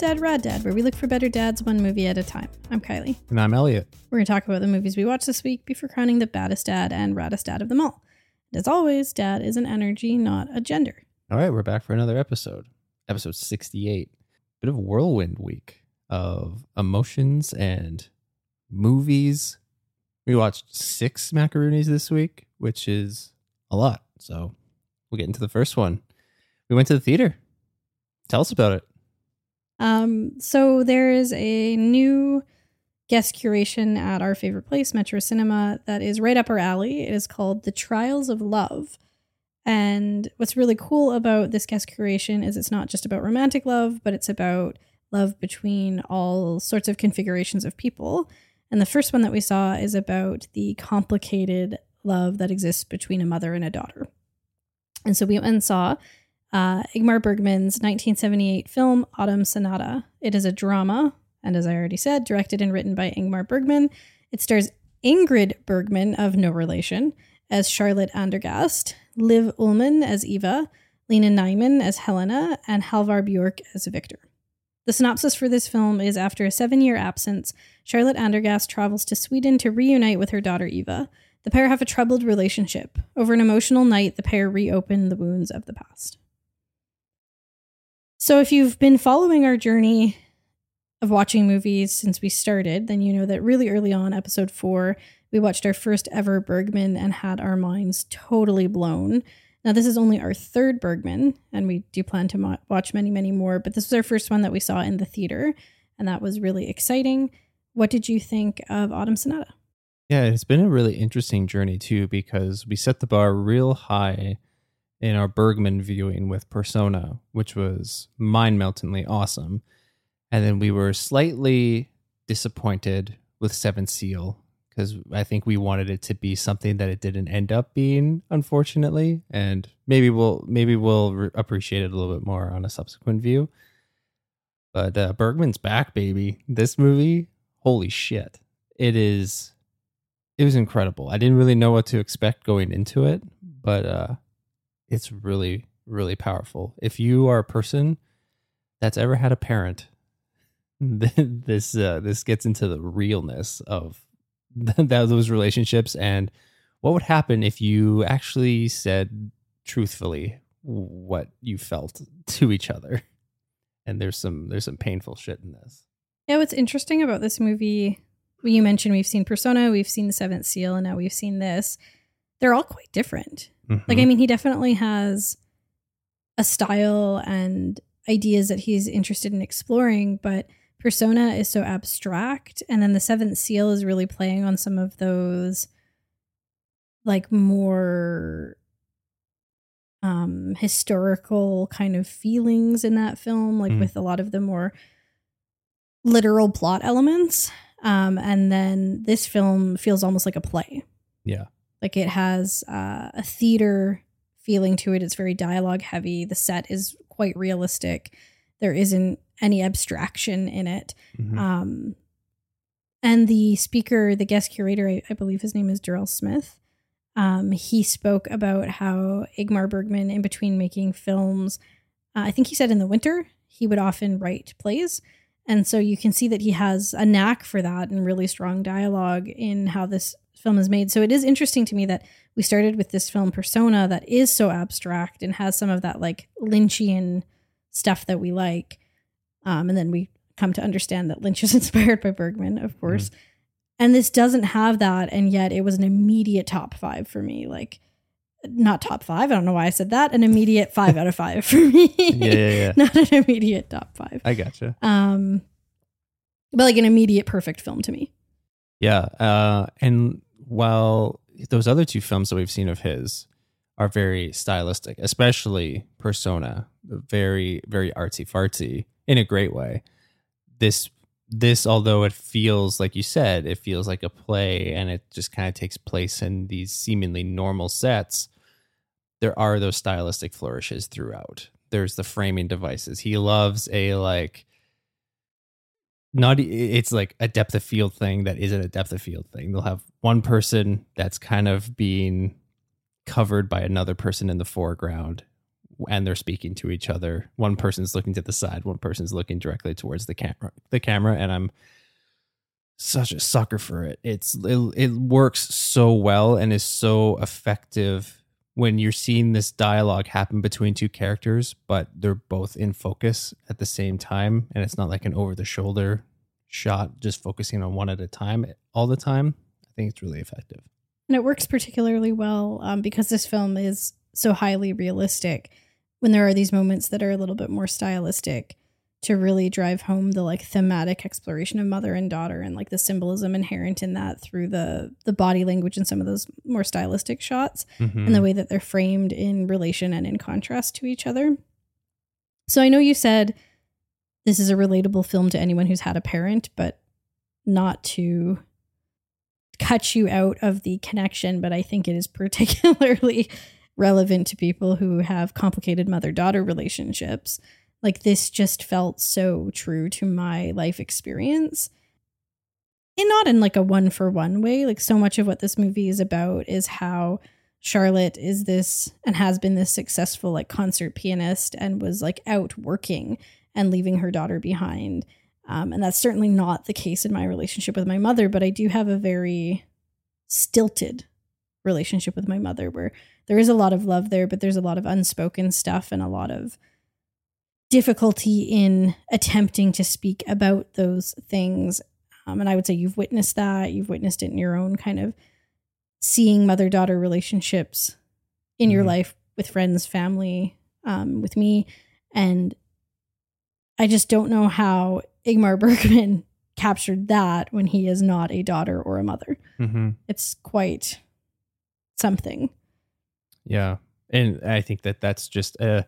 Dad Rad Dad, where we look for better dads one movie at a time. I'm Kylie. And I'm Elliot. We're going to talk about the movies we watched this week before crowning the baddest dad and raddest dad of them all. And as always, dad is an energy, not a gender. All right, we're back for another episode. Episode 68. Bit of a whirlwind week of emotions and movies. We watched six macaroonies this week, which is a lot. So we'll get into the first one. We went to the theater. Tell us about it. Um, so there is a new guest curation at our favorite place, Metro Cinema, that is right up our alley. It is called The Trials of Love. And what's really cool about this guest curation is it's not just about romantic love, but it's about love between all sorts of configurations of people. And the first one that we saw is about the complicated love that exists between a mother and a daughter. And so we went and saw uh, Ingmar Bergman's 1978 film Autumn Sonata. It is a drama, and as I already said, directed and written by Ingmar Bergman. It stars Ingrid Bergman of No Relation as Charlotte Andergast, Liv Ullmann as Eva, Lena Nyman as Helena, and Halvar Bjork as Victor. The synopsis for this film is after a seven year absence, Charlotte Andergast travels to Sweden to reunite with her daughter Eva. The pair have a troubled relationship. Over an emotional night, the pair reopen the wounds of the past. So, if you've been following our journey of watching movies since we started, then you know that really early on, episode four, we watched our first ever Bergman and had our minds totally blown. Now, this is only our third Bergman, and we do plan to mo- watch many, many more, but this was our first one that we saw in the theater, and that was really exciting. What did you think of Autumn Sonata? Yeah, it's been a really interesting journey too because we set the bar real high in our Bergman viewing with Persona, which was mind meltingly awesome. And then we were slightly disappointed with Seven Seal because I think we wanted it to be something that it didn't end up being, unfortunately. And maybe we'll maybe we'll re- appreciate it a little bit more on a subsequent view. But uh, Bergman's back, baby. This movie, holy shit! It is. It was incredible. I didn't really know what to expect going into it, but uh, it's really really powerful. If you are a person that's ever had a parent this uh, this gets into the realness of those relationships and what would happen if you actually said truthfully what you felt to each other. And there's some there's some painful shit in this. Yeah, what's interesting about this movie, you mentioned we've seen Persona, we've seen The Seventh Seal, and now we've seen this. They're all quite different. Like, I mean, he definitely has a style and ideas that he's interested in exploring, but Persona is so abstract. And then The Seventh Seal is really playing on some of those, like, more um historical kind of feelings in that film like Mm. with a lot of the more literal plot elements um and then this film feels almost like a play yeah like it has uh, a theater feeling to it. It's very dialogue heavy. The set is quite realistic. There isn't any abstraction in it. Mhm. Um, and the speaker, the guest curator, I, I believe his name is Durrell Smith. Um, he spoke about how Igmar Bergman, in between making films, uh, I think he said in the winter, he would often write plays. And so you can see that he has a knack for that and really strong dialogue in how this film is made. So it is interesting to me that we started with this film persona that is so abstract and has some of that like Lynchian stuff that we like. Um, and then we come to understand that Lynch is inspired by Bergman, of course. And this doesn't have that, and yet it was an immediate top five for me. Like, not top five. I don't know why I said that. An immediate five out of five for me. Yeah, yeah, yeah. not an immediate top five. I gotcha. Um, but like an immediate perfect film to me. Yeah. Uh, and while those other two films that we've seen of his are very stylistic, especially Persona, very, very artsy fartsy in a great way. This, this, although it feels like you said, it feels like a play and it just kind of takes place in these seemingly normal sets. There are those stylistic flourishes throughout. There's the framing devices. He loves a like not it's like a depth of field thing that isn't a depth of field thing. They'll have one person that's kind of being covered by another person in the foreground and they're speaking to each other. One person's looking to the side, one person's looking directly towards the camera the camera and I'm such a sucker for it. It's it, it works so well and is so effective when you're seeing this dialogue happen between two characters, but they're both in focus at the same time, and it's not like an over the shoulder shot, just focusing on one at a time all the time. I think it's really effective. And it works particularly well um, because this film is so highly realistic. When there are these moments that are a little bit more stylistic, to really drive home the like thematic exploration of mother and daughter and like the symbolism inherent in that through the the body language and some of those more stylistic shots Mhm. and the way that they're framed in relation and in contrast to each other. So I know you said this is a relatable film to anyone who's had a parent, but not to cut you out of the connection, but I think it is particularly relevant to people who have complicated mother daughter relationships. Like this just felt so true to my life experience. And not in like a one for one way. Like so much of what this movie is about is how Charlotte is this and has been this successful like concert pianist and was like out working and leaving her daughter behind. Um, and that's certainly not the case in my relationship with my mother, but I do have a very stilted relationship with my mother where there is a lot of love there, but there's a lot of unspoken stuff and a lot of difficulty in attempting to speak about those things. Um, and I would say you've witnessed that. You've witnessed it in your own kind of seeing mother daughter relationships in your Mhm. life with friends, family, um, with me. And I just don't know how Igmar Bergman captured that when he is not a daughter or a mother. Mhm. It's quite something. Yeah, and I think that that's just a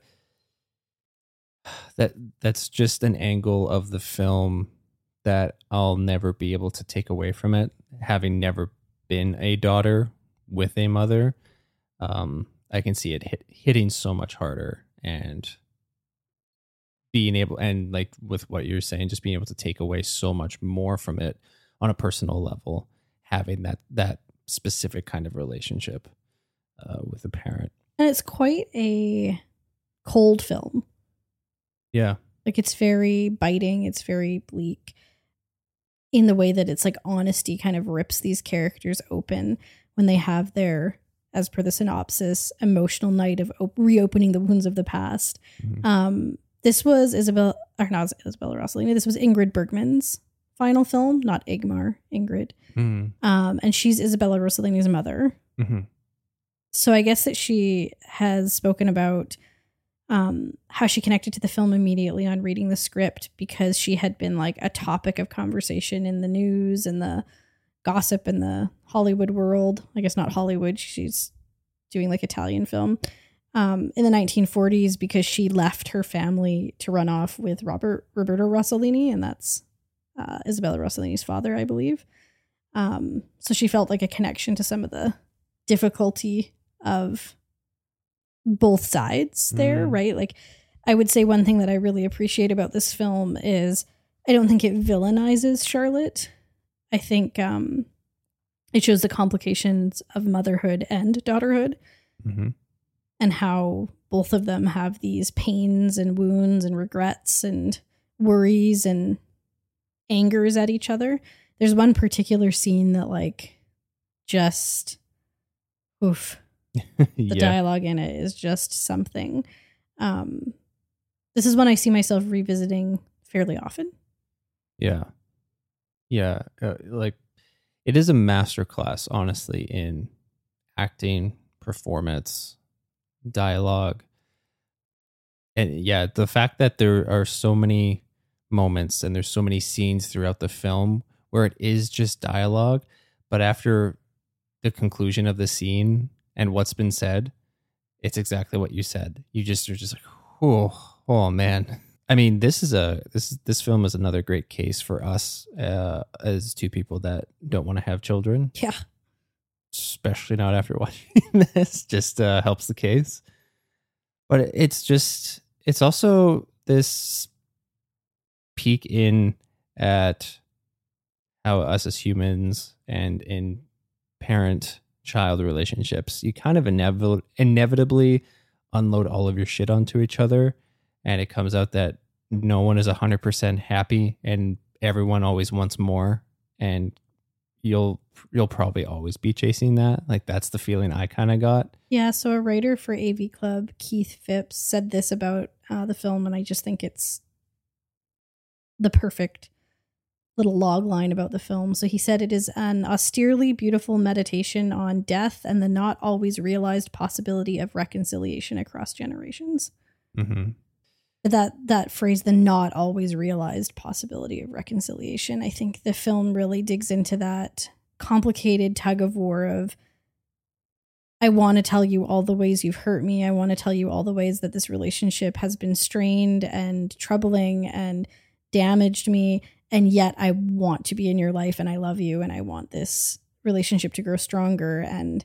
that that's just an angle of the film that I'll never be able to take away from it. Having never been a daughter with a mother, um, I can see it hit, hitting so much harder and being able and like with what you're saying, just being able to take away so much more from it on a personal level. Having that that specific kind of relationship uh, with a parent. And it's quite a cold film. Yeah. Like it's very biting, it's very bleak in the way that it's like honesty kind of rips these characters open when they have their as per the synopsis emotional night of op- reopening the wounds of the past. Mhm. Um this was Isabel or not Isabella Rossellini, this was Ingrid Bergman's final film, not Igmar, Ingrid. Mhm. Um and she's Isabella Rossellini's mother. Mhm. So I guess that she has spoken about um, how she connected to the film immediately on reading the script because she had been like a topic of conversation in the news and the gossip in the Hollywood world. I guess not Hollywood. She's doing like Italian film um, in the 1940s because she left her family to run off with Robert Roberto Rossellini, and that's uh, Isabella Rossellini's father, I believe. Um, so she felt like a connection to some of the difficulty of both sides there, Mhm. right? Like I would say one thing that I really appreciate about this film is I don't think it villainizes Charlotte. I think um it shows the complications of motherhood and daughterhood hmm and how both of them have these pains and wounds and regrets and worries and angers at each other. There's one particular scene that like just oof the yeah. dialogue in it is just something. Um, this is one I see myself revisiting fairly often. Yeah. Yeah. Uh, like it is a masterclass, honestly, in acting, performance, dialogue. And yeah, the fact that there are so many moments and there's so many scenes throughout the film where it is just dialogue, but after the conclusion of the scene and what's been said, it's exactly what you said. You just are just like, oh, oh man. I mean, this is a this this film is another great case for us uh, as two people that don't want to have children, Yeah. especially not after watching this. Just uh, helps the case, but it's just it's also this peek in at how us as humans and in parent child relationships you kind of inevitably inevitably unload all of your shit onto each other and it comes out that no one is 100% happy and everyone always wants more and you'll you'll probably always be chasing that like that's the feeling i kind of got Yeah. So a writer for AV Club, Keith Phipps, said this about uh, the film, and I just think it's the perfect little log line about the film. So he said it is an austerely beautiful meditation on death and the not always realized possibility of reconciliation across generations. mm-hmm. that that phrase the not always realized possibility of reconciliation i think the film really digs into that complicated tug of war of i want to tell you all the ways you've hurt me i want to tell you all the ways that this relationship has been strained and troubling and damaged me and yet i want to be in your life and i love you and i want this relationship to grow stronger and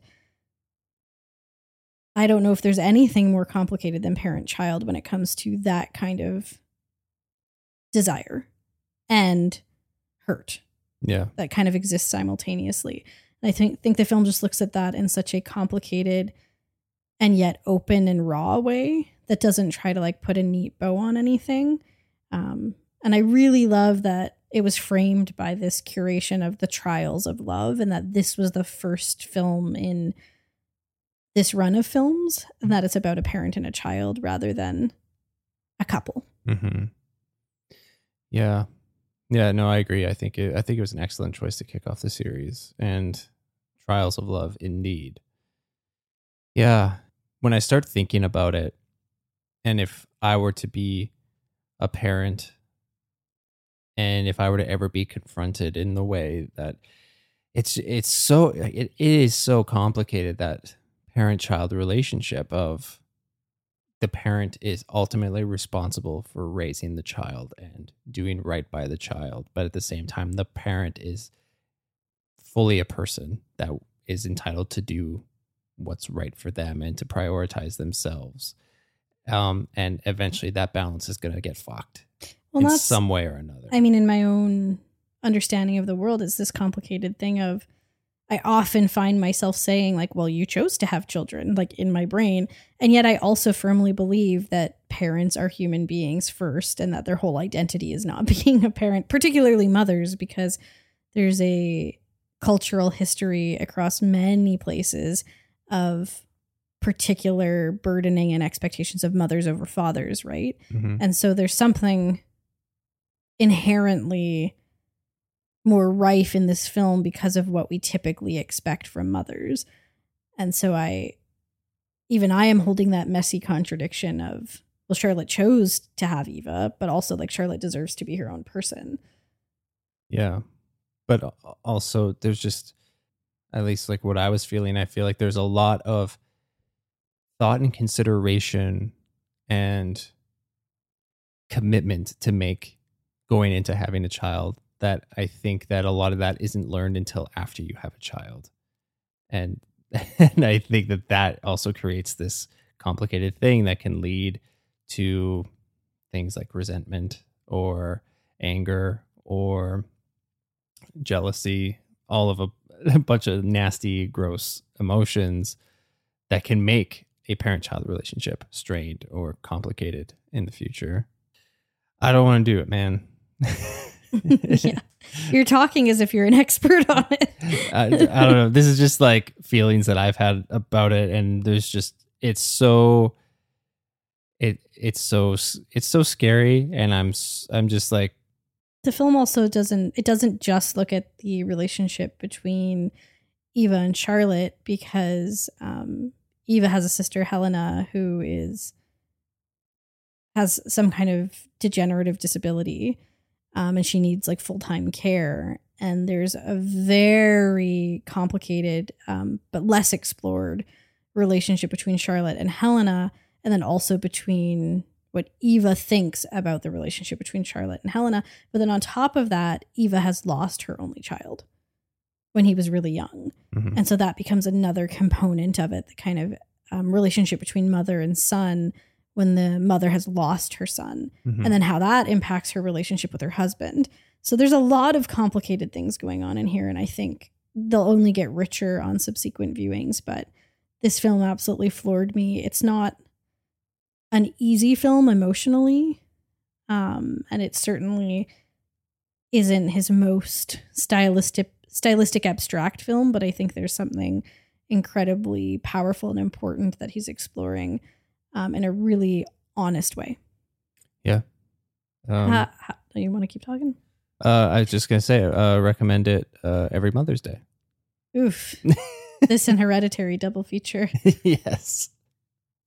I don't know if there's anything more complicated than parent child when it comes to that kind of desire and hurt yeah that kind of exists simultaneously. And I think think the film just looks at that in such a complicated and yet open and raw way that doesn't try to like put a neat bow on anything. Um, and I really love that it was framed by this curation of the trials of love, and that this was the first film in this run of films, and that it's about a parent and a child rather than a couple. Mm-hmm. Yeah, yeah. No, I agree. I think it, I think it was an excellent choice to kick off the series and Trials of Love, indeed. Yeah, when I start thinking about it, and if I were to be a parent, and if I were to ever be confronted in the way that it's it's so it, it is so complicated that parent child relationship of the parent is ultimately responsible for raising the child and doing right by the child. But at the same time the parent is fully a person that is entitled to do what's right for them and to prioritize themselves. Um, and eventually that balance is going to get fucked Well, in some way or another I mean, in my own understanding of the world, it's this complicated thing of I often find myself saying, like, well, you chose to have children, like in my brain. And yet I also firmly believe that parents are human beings first and that their whole identity is not being a parent, particularly mothers, because there's a cultural history across many places of particular burdening and expectations of mothers over fathers, right? Mhm. And so there's something inherently more rife in this film because of what we typically expect from mothers. And so I even I am holding that messy contradiction of well Charlotte chose to have Eva, but also like Charlotte deserves to be her own person. Yeah. But also there's just at least like what I was feeling, I feel like there's a lot of thought and consideration and commitment to make going into having a child that I think that a lot of that isn't learned until after you have a child. And and I think that that also creates this complicated thing that can lead to things like resentment or anger or jealousy, all of a, a bunch of nasty, gross emotions that can make a parent child relationship strained or complicated in the future. I don't want to do it, man. yeah. You're talking as if you're an expert on it. I, I don't know. This is just like feelings that I've had about it, and there's just it's so it it's so it's so scary, and I'm I'm just like the film also doesn't it doesn't just look at the relationship between Eva and Charlotte because um, Eva has a sister Helena who is has some kind of degenerative disability um, and she needs like full-time care and there's a very complicated um, but less explored relationship between Charlotte and Helena and then also between what Eva thinks about the relationship between Charlotte and Helena. But then on top of that, Eva has lost her only child when he was really young. mhm. And so that becomes another component of it the kind of um, relationship between mother and son when the mother has lost her son, Mhm. and then how that impacts her relationship with her husband. So there's a lot of complicated things going on in here. And I think they'll only get richer on subsequent viewings. But this film absolutely floored me. It's not an easy film emotionally. Um, and it certainly isn't his most stylistic stylistic abstract film, but I think there's something incredibly powerful and important that he's exploring um, in a really honest way. Yeah. Um, do you want to keep talking? uh, I was just gonna say, uh, recommend it uh, every Mother's Day. Oof. this and Hereditary double feature. yes.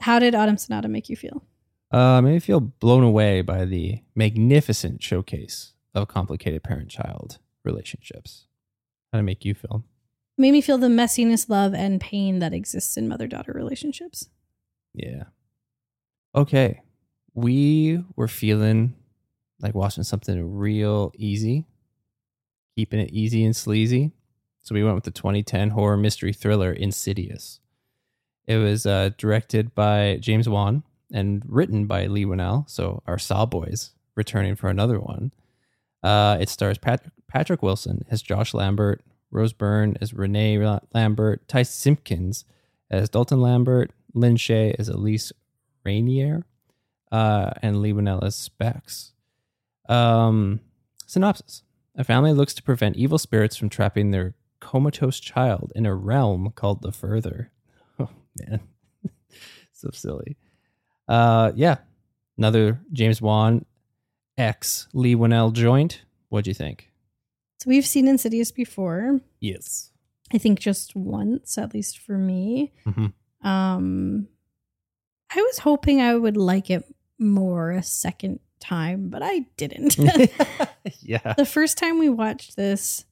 How did Autumn Sonata make you feel? Uh, made me feel blown away by the magnificent showcase of complicated parent-child relationships. How to make you feel? Made me feel the messiness, love, and pain that exists in mother daughter relationships. Yeah. Okay. We were feeling like watching something real easy, keeping it easy and sleazy. So we went with the 2010 horror mystery thriller Insidious. It was uh, directed by James Wan and written by Leigh Whannell. So our Saw boys returning for another one. Uh, it stars Pat- Patrick Wilson as Josh Lambert, Rose Byrne as Renee Lambert, Ty Simpkins as Dalton Lambert, Lin Shaye as Elise Rainier, uh, and Leigh Whannell Specs. Um, synopsis A family looks to prevent evil spirits from trapping their comatose child in a realm called the Further. Oh, man. so silly. Uh, yeah. Another James Wan X Leigh Whannell joint. What'd you think? So we've seen Insidious before. Yes. I think just once, at least for me. Mhm. Um, I was hoping I would like it more a second time, but I didn't. yeah. the first time we watched this,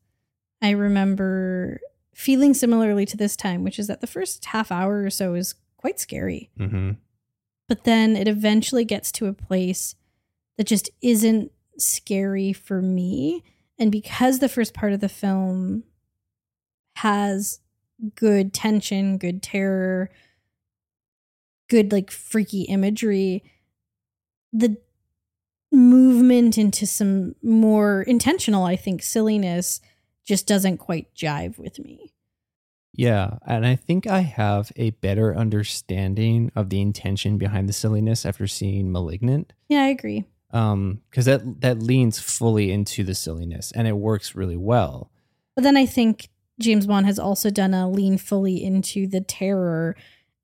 I remember feeling similarly to this time, which is that the first half hour or so is quite scary. Mm-hmm. But then it eventually gets to a place that just isn't scary for me. And because the first part of the film has good tension, good terror, good like freaky imagery, the movement into some more intentional, I think, silliness just doesn't quite jive with me. Yeah, and I think I have a better understanding of the intention behind the silliness after seeing *Malignant*, Yeah, I agree. um, because that that leans fully into the silliness, and it works really well. But then I think James Wan has also done a lean fully into the terror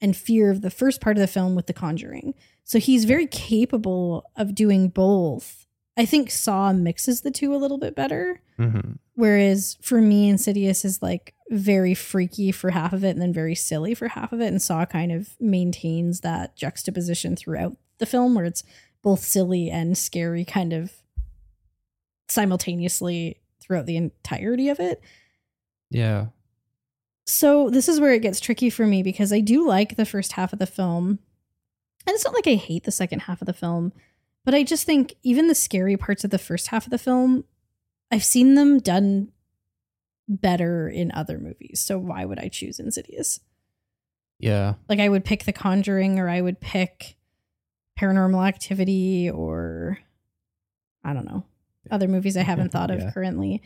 and fear of the first part of the film with The Conjuring. So he's very capable of doing both. I think Saw mixes the two a little bit better. Mm-hmm. Whereas for me, Insidious is like very freaky for half of it and then very silly for half of it. And Saw kind of maintains that juxtaposition throughout the film where it's both silly and scary kind of simultaneously throughout the entirety of it. Yeah, So this is where it gets tricky for me because I do like the first half of the film. And it's not like I hate the second half of the film, but I just think even the scary parts of the first half of the film, I've seen them done better in other movies. So why would I choose Insidious? Yeah. Like I would pick The Conjuring or I would pick Paranormal Activity or I don't know, other movies I haven't thought of Yeah. currently.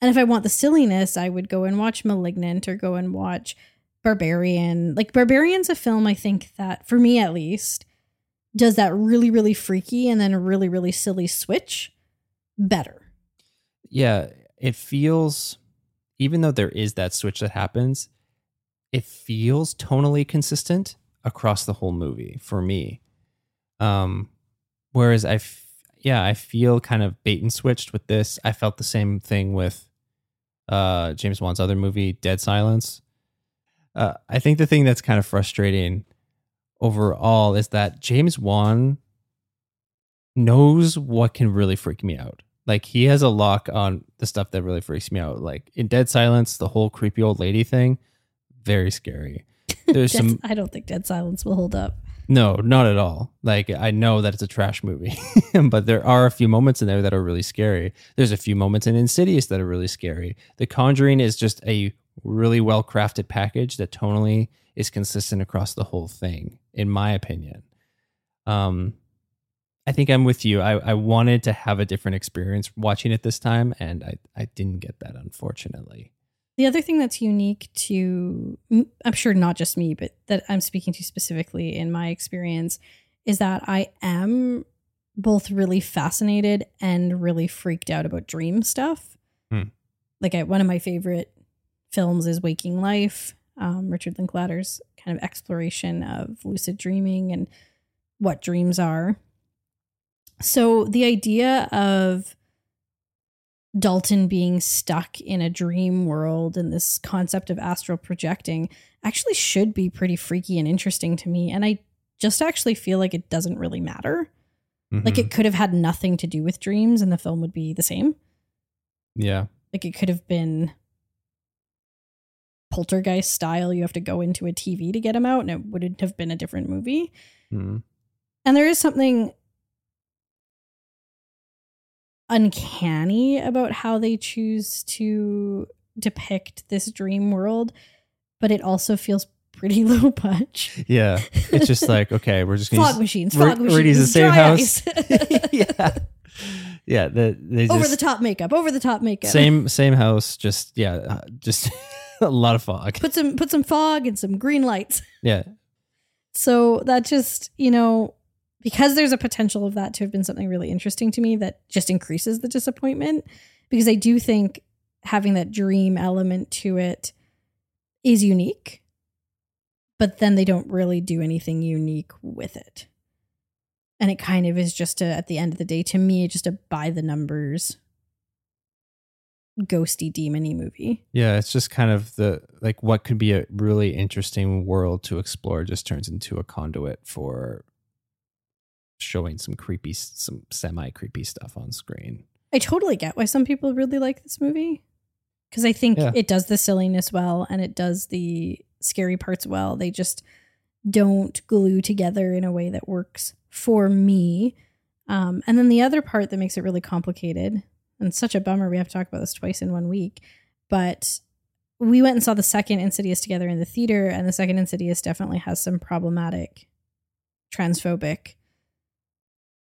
And if I want the silliness, I would go and watch Malignant or go and watch Barbarian. Like Barbarian's a film I think that for me at least does that really really freaky and then really really silly switch better. Yeah. It feels, even though there is that switch that happens, it feels tonally consistent across the whole movie for me. Um, whereas I, f- yeah, I feel kind of bait and switched with this. I felt the same thing with uh, James Wan's other movie, Dead Silence. Uh, I think the thing that's kind of frustrating overall is that James Wan knows what can really freak me out. Like he has a lock on the stuff that really freaks me out. Like in Dead Silence, the whole creepy old lady thing, very scary. There's some I don't think Dead Silence will hold up. No, not at all. Like I know that it's a trash movie, but there are a few moments in there that are really scary. There's a few moments in Insidious that are really scary. The Conjuring is just a really well crafted package that tonally is consistent across the whole thing, in my opinion. Um, I think I'm with you. I, I wanted to have a different experience watching it this time, and I, I didn't get that, unfortunately. The other thing that's unique to, I'm sure not just me, but that I'm speaking to specifically in my experience, is that I am both really fascinated and really freaked out about dream stuff. Hmm. Like, I, one of my favorite films is Waking Life, um, Richard Linklater's kind of exploration of lucid dreaming and what dreams are. So, the idea of Dalton being stuck in a dream world and this concept of astral projecting actually should be pretty freaky and interesting to me. And I just actually feel like it doesn't really matter. Like Mhm. it could have had nothing to do with dreams and the film would be the same. yeah. Like it could have been poltergeist style. You have to go into a TV to get him out and it wouldn't have been a different movie. Mhm. And there is something uncanny about how they choose to depict this dream world, but it also feels pretty low budge. Yeah. It's just like, okay, we're just going Fog machines, we're- fog we're machines, use the same house. yeah. Yeah. The, they over the top makeup, over the top makeup. Same same house, just yeah, uh, just a lot of fog. Put some put some fog and some green lights. Yeah. So that just, you know, because there's a potential of that to have been something really interesting to me that just increases the disappointment because I do think having that dream element to it is unique. But then they don't really do anything unique with it. And it kind of is just a, at the end of the day, to me, just a by the numbers, ghosty demony movie. Yeah, it's just kind of the like what could be a really interesting world to explore just turns into a conduit for showing some creepy some semi creepy stuff on screen. I totally get why some people really like this movie because I think Yeah. it does the silliness well and it does the scary parts well. They just don't glue together in a way that works for me. Um, and then the other part that makes it really complicated and such a bummer we have to talk about this twice in one week, but we went and saw the second Insidious together in the theater, and the second Insidious definitely has some problematic, transphobic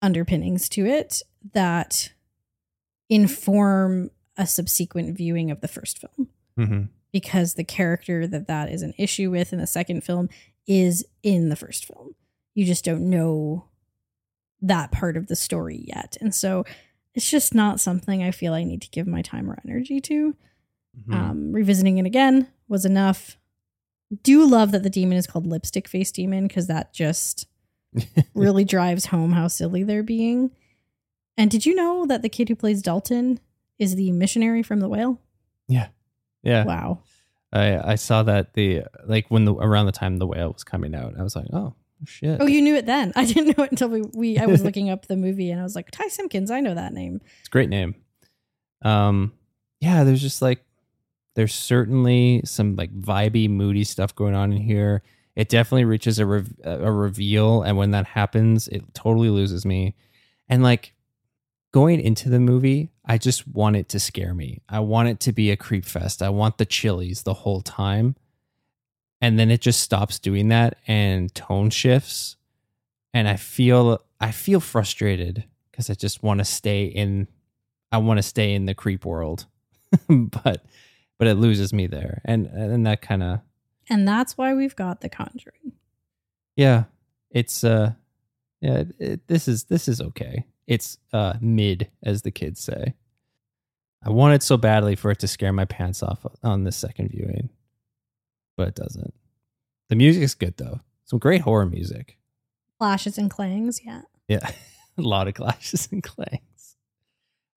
underpinnings to it that inform a subsequent viewing of the first film Mm-hmm. because the character that that is an issue with in the second film is in the first film. You just don't know that part of the story yet. And so it's just not something I feel I need to give my time or energy to. Mm-hmm. Um, revisiting it again was enough. Do love that the demon is called Lipstick Face Demon because that just really drives home how silly they're being. And did you know that the kid who plays Dalton is the missionary from The Whale? yeah. Yeah. Wow. I I saw that the like when the around the time the whale was coming out, I was like, oh shit. Oh, you knew it then. I didn't know it until we, we I was looking up the movie and I was like, Ty Simpkins, I know that name. It's a great name. Um, yeah, there's just like there's certainly some like vibey, moody stuff going on in here. It definitely reaches a a reveal, and when that happens, it totally loses me. And like going into the movie, I just want it to scare me. I want it to be a creep fest. I want the chilies the whole time. and then it just stops doing that and tone shifts and I feel I feel frustrated because I just want to stay in I want to stay in the creep world. but but it loses me there. And and that kind of And that's why we've got The Conjuring. yeah, it's uh yeah, it, it- this is this is okay. It's uh mid as the kids say. I wanted so badly for it to scare my pants off on the second viewing, but it doesn't. The music's good though. Some great horror music. Flashes and clangs, yeah. Yeah, a lot of clashes and clangs.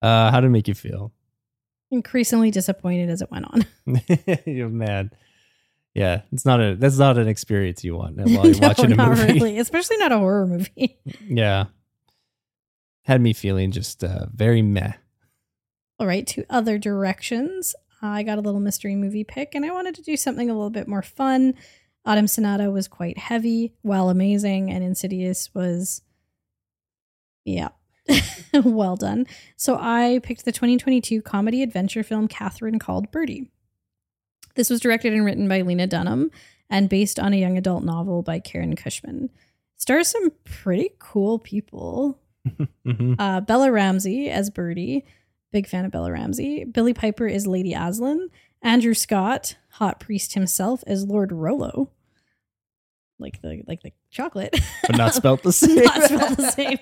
Uh, how did it make you feel? Increasingly disappointed as it went on. You're mad. Yeah, it's not a that's not an experience you want while you're No, watching a movie. really, especially not a horror movie. Yeah, had me feeling just uh, very meh. All right, to other directions. I got a little mystery movie pick and I wanted to do something a little bit more fun. Autumn Sonata was quite heavy, while amazing, and Insidious was, yeah, well done. So I picked the 2022 comedy adventure film Catherine Called Birdy. This was directed and written by Lena Dunham and based on a young adult novel by Karen Cushman. Stars some pretty cool people. Mhm. Uh, Bella Ramsey as Birdy. Big fan of Bella Ramsey. Billie Piper is Lady Aslan. Andrew Scott, hot priest himself, as Lord Rollo. Like the like the chocolate. But not spelt the same. Not spelled the same.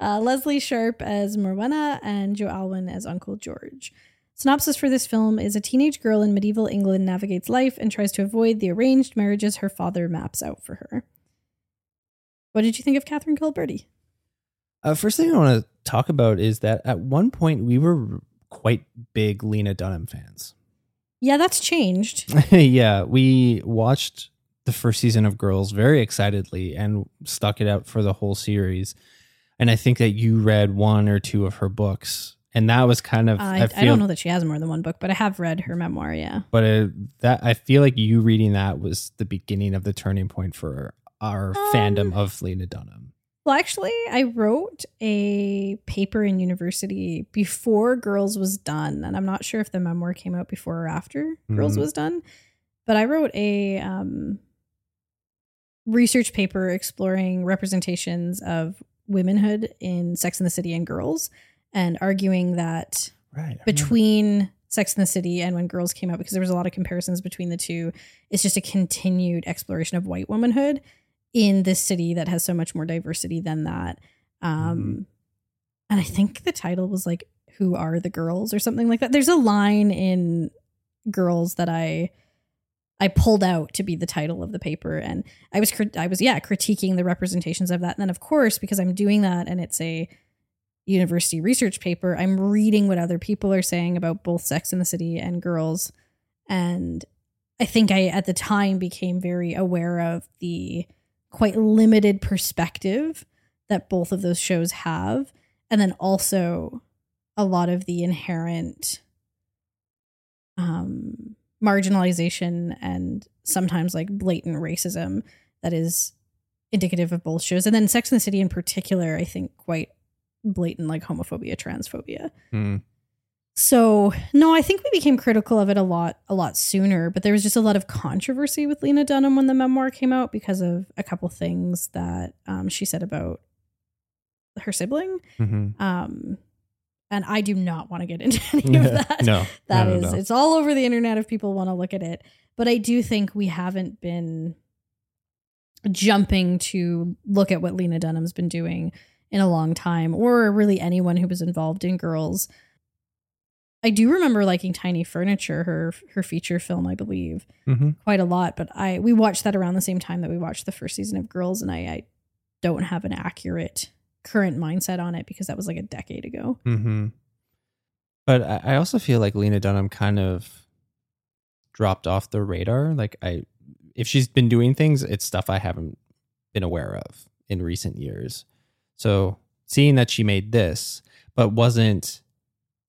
Uh, Lesley Sharp as Morwenna and Joe Alwyn as Uncle George. Synopsis for this film is a teenage girl in medieval England navigates life and tries to avoid the arranged marriages her father maps out for her. What did you think of Catherine Birdy? Uh, first thing I want to talk about is that at one point we were quite big Lena Dunham fans. Yeah, that's changed. yeah, we watched the first season of Girls very excitedly and stuck it out for the whole series. And I think that you read one or two of her books, and that was kind of I, I I, feel, don't know that she has more than one book, but I have read her memoir. Yeah. but it, that I feel like you reading that was the beginning of the turning point for our Um, fandom of Lena Dunham. Well, actually, I wrote a paper in university before Girls was done, and I'm not sure if the memoir came out before or after Girls Mhm. was done. But I wrote a um, research paper exploring representations of womanhood in Sex and the City and Girls, and arguing that Right. between Sex and the City and when Girls came out, because there was a lot of comparisons between the two. It's just a continued exploration of white womanhood in this city that has so much more diversity than that. Um, And I think the title was like "Who Are the Girls" or something like that. There's a line in Girls that I I pulled out to be the title of the paper, and I was I was yeah critiquing the representations of that. And then of course because I'm doing that and it's a university research paper, I'm reading what other people are saying about both Sex in the City and Girls. And I think I, at the time, became very aware of the quite limited perspective that both of those shows have. And then also a lot of the inherent um, marginalization and sometimes like blatant racism that is indicative of both shows. And then Sex and the City in particular, I think quite blatant like homophobia, transphobia. Hmm. So no, I think we became critical of it a lot, a lot sooner. But there was just a lot of controversy with Lena Dunham when the memoir came out because of a couple things that um, she said about her sibling. Mhm. Um, and I do not want to get into any of that. no, That no, is, no. it's all over the internet if people want to look at it. But I do think we haven't been jumping to look at what Lena Dunham's been doing in a long time, or really anyone who was involved in girls. I do remember liking Tiny Furniture, her her feature film, I believe, Mhm. quite a lot. But I we watched that around the same time that we watched the first season of Girls, and I, I don't have an accurate current mindset on it because that was like a decade ago. hmm But I I also feel like Lena Dunham kind of dropped off the radar. Like I, if she's been doing things, it's stuff I haven't been aware of in recent years. So seeing that she made this, but wasn't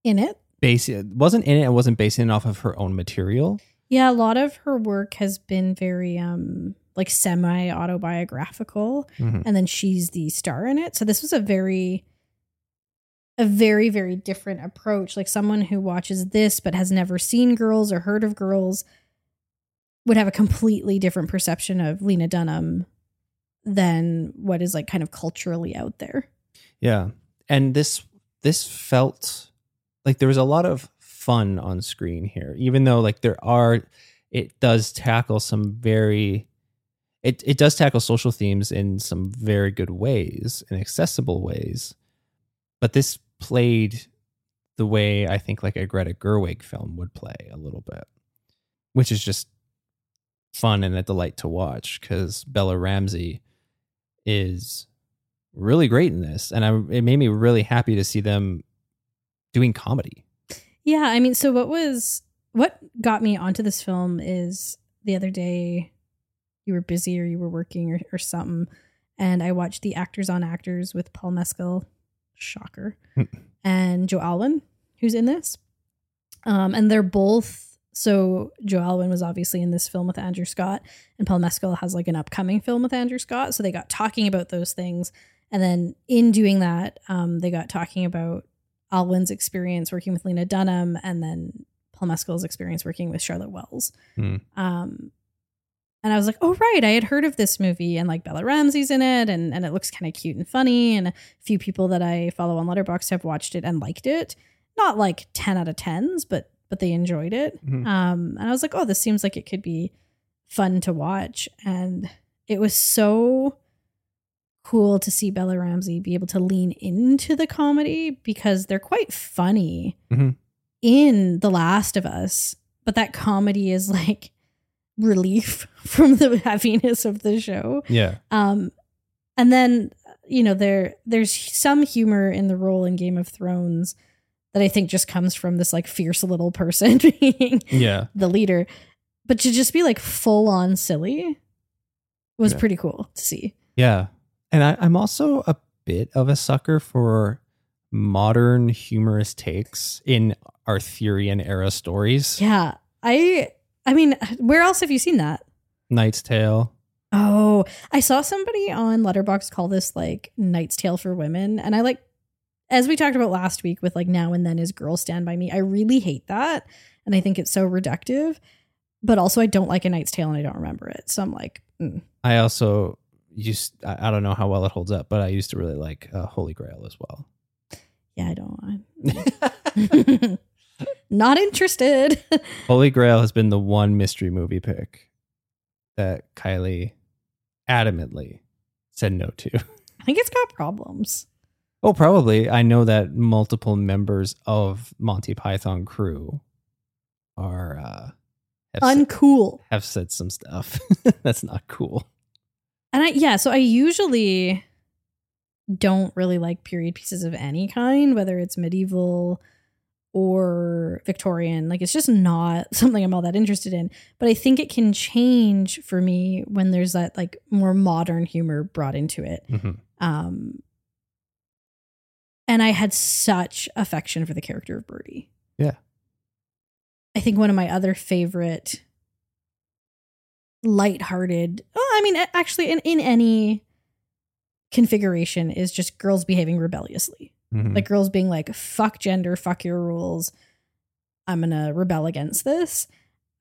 In it, wasn't in it, and wasn't basing it off of her own material. Yeah, a lot of her work has been very um like semi autobiographical Mhm. and then she's the star in it. So this was a very a very very different approach. Like someone who watches this but has never seen girls or heard of girls would have a completely different perception of Lena Dunham than what is like kind of culturally out there. Yeah. And this this felt like there was a lot of fun on screen here, even though like there are it does tackle some very it, it does tackle social themes in some very good ways and accessible ways. But this played the way I think like a Greta Gerwig film would play a little bit, which is just fun and a delight to watch because Bella Ramsey is really great in this, and I, it made me really happy to see them doing comedy. Yeah, I mean, so what was what got me onto this film is the other day you were busy or you were working or, or something, and I watched the Actors on Actors with Paul Mescal, shocker, and Joe Alwyn, who's in this, um, and they're both. So Joe Alwyn was obviously in this film with Andrew Scott, and Paul Mescal has like an upcoming film with Andrew Scott. So they got talking about those things, and then in doing that, um, they got talking about Alwyn's experience working with Lena Dunham, and then Paul Mescal's experience working with Charlotte Wells. Hmm. Um, and I was like, oh right, I had heard of this movie, and like Bella Ramsey's in it, and and it looks kind of cute and funny, and a few people that I follow on Letterboxd have watched it and liked it. Not like ten out of tens, but but they enjoyed it. Mhm. Um, and I was like, oh, this seems like it could be fun to watch, and it was so cool to see Bella Ramsey be able to lean into the comedy because they're quite funny Mhm. in The Last of Us, but that comedy is like relief from the heaviness of the show. Yeah. Um, and then you know there there's some humor in the role in Game of Thrones that I think just comes from this like fierce little person being Yeah. the leader, but to just be like full on silly was Yeah. pretty cool to see. Yeah. And I, I'm also a bit of a sucker for modern humorous takes in Arthurian era stories. Yeah, I I mean, where else have you seen that? Knight's Tale. Oh, I saw somebody on Letterboxd call this like Knight's Tale for women, and I like, as we talked about last week with like now and then is girls stand by me. I really hate that, and I think it's so reductive. But also, I don't like a Knight's Tale, and I don't remember it, so I'm like, mm. I also used, I, I don't know how well it holds up, but I used to really like uh, Holy Grail as well. yeah, I don't. Not interested. Holy Grail has been the one mystery movie pick that Kylie adamantly said no to. I think it's got problems. Oh, probably. I know that multiple members of Monty Python crew are uh, have, said, Uncool. have said some stuff that's not cool. And I yeah, so I usually don't really like period pieces of any kind, whether it's medieval or Victorian. Like it's just not something I'm all that interested in. But I think it can change for me when there's that like more modern humor brought into it. Mhm. Um and I had such affection for the character of Birdy. Yeah. I think one of my other favorite lighthearted, oh, I mean, actually, in, in any configuration, is just girls behaving rebelliously. Mhm. Like girls being like, fuck gender, fuck your rules. I'm going to rebel against this.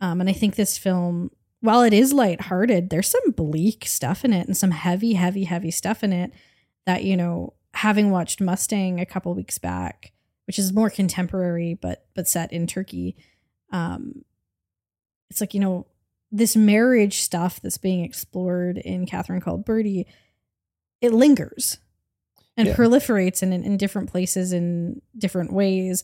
Um, and I think this film, while it is lighthearted, there's some bleak stuff in it and some heavy, heavy, heavy stuff in it that, you know, having watched Mustang a couple weeks back, which is more contemporary but but set in Turkey, um, it's like, you know, this marriage stuff that's being explored in Catherine Called Birdy, it lingers and Yeah. proliferates in, in different places in different ways.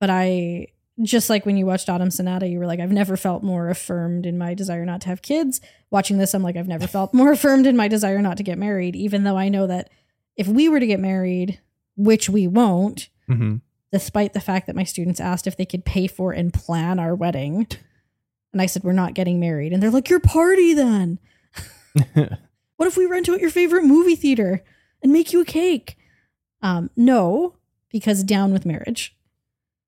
But I just like when you watched Autumn Sonata, you were like, I've never felt more affirmed in my desire not to have kids. Watching this, I'm like, I've never felt more affirmed in my desire not to get married, even though I know that if we were to get married, which we won't, Mhm. despite the fact that my students asked if they could pay for and plan our wedding. And I said, We're not getting married. And they're like, Your party then. What if we rent out your favorite movie theater and make you a cake? Um, no, because down with marriage.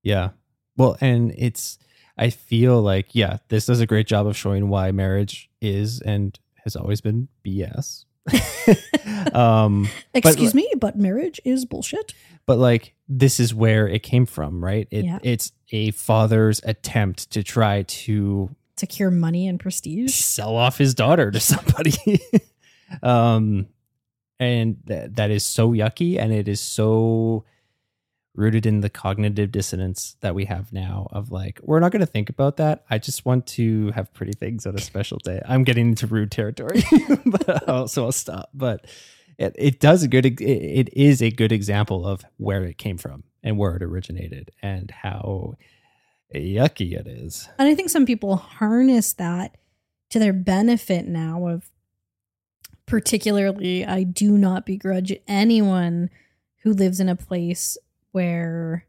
yeah. Well, and it's, I feel like, yeah, this does a great job of showing why marriage is and has always been BS. um, Excuse me, but marriage is bullshit. but like this is where it came from right it, Yeah. it's a father's attempt to try to secure money and prestige. sell off his daughter to somebody. um, and th- that is so yucky, and it is so rooted in the cognitive dissonance that we have now of like we're not going to think about that. I just want to have pretty things on a special day. I'm getting into rude territory but I'll, so i'll stop. But it, it does a good it, it is a good example of where it came from and where it originated and how yucky it is. And I think some people harness that to their benefit now of particularly I do not begrudge anyone who lives in a place where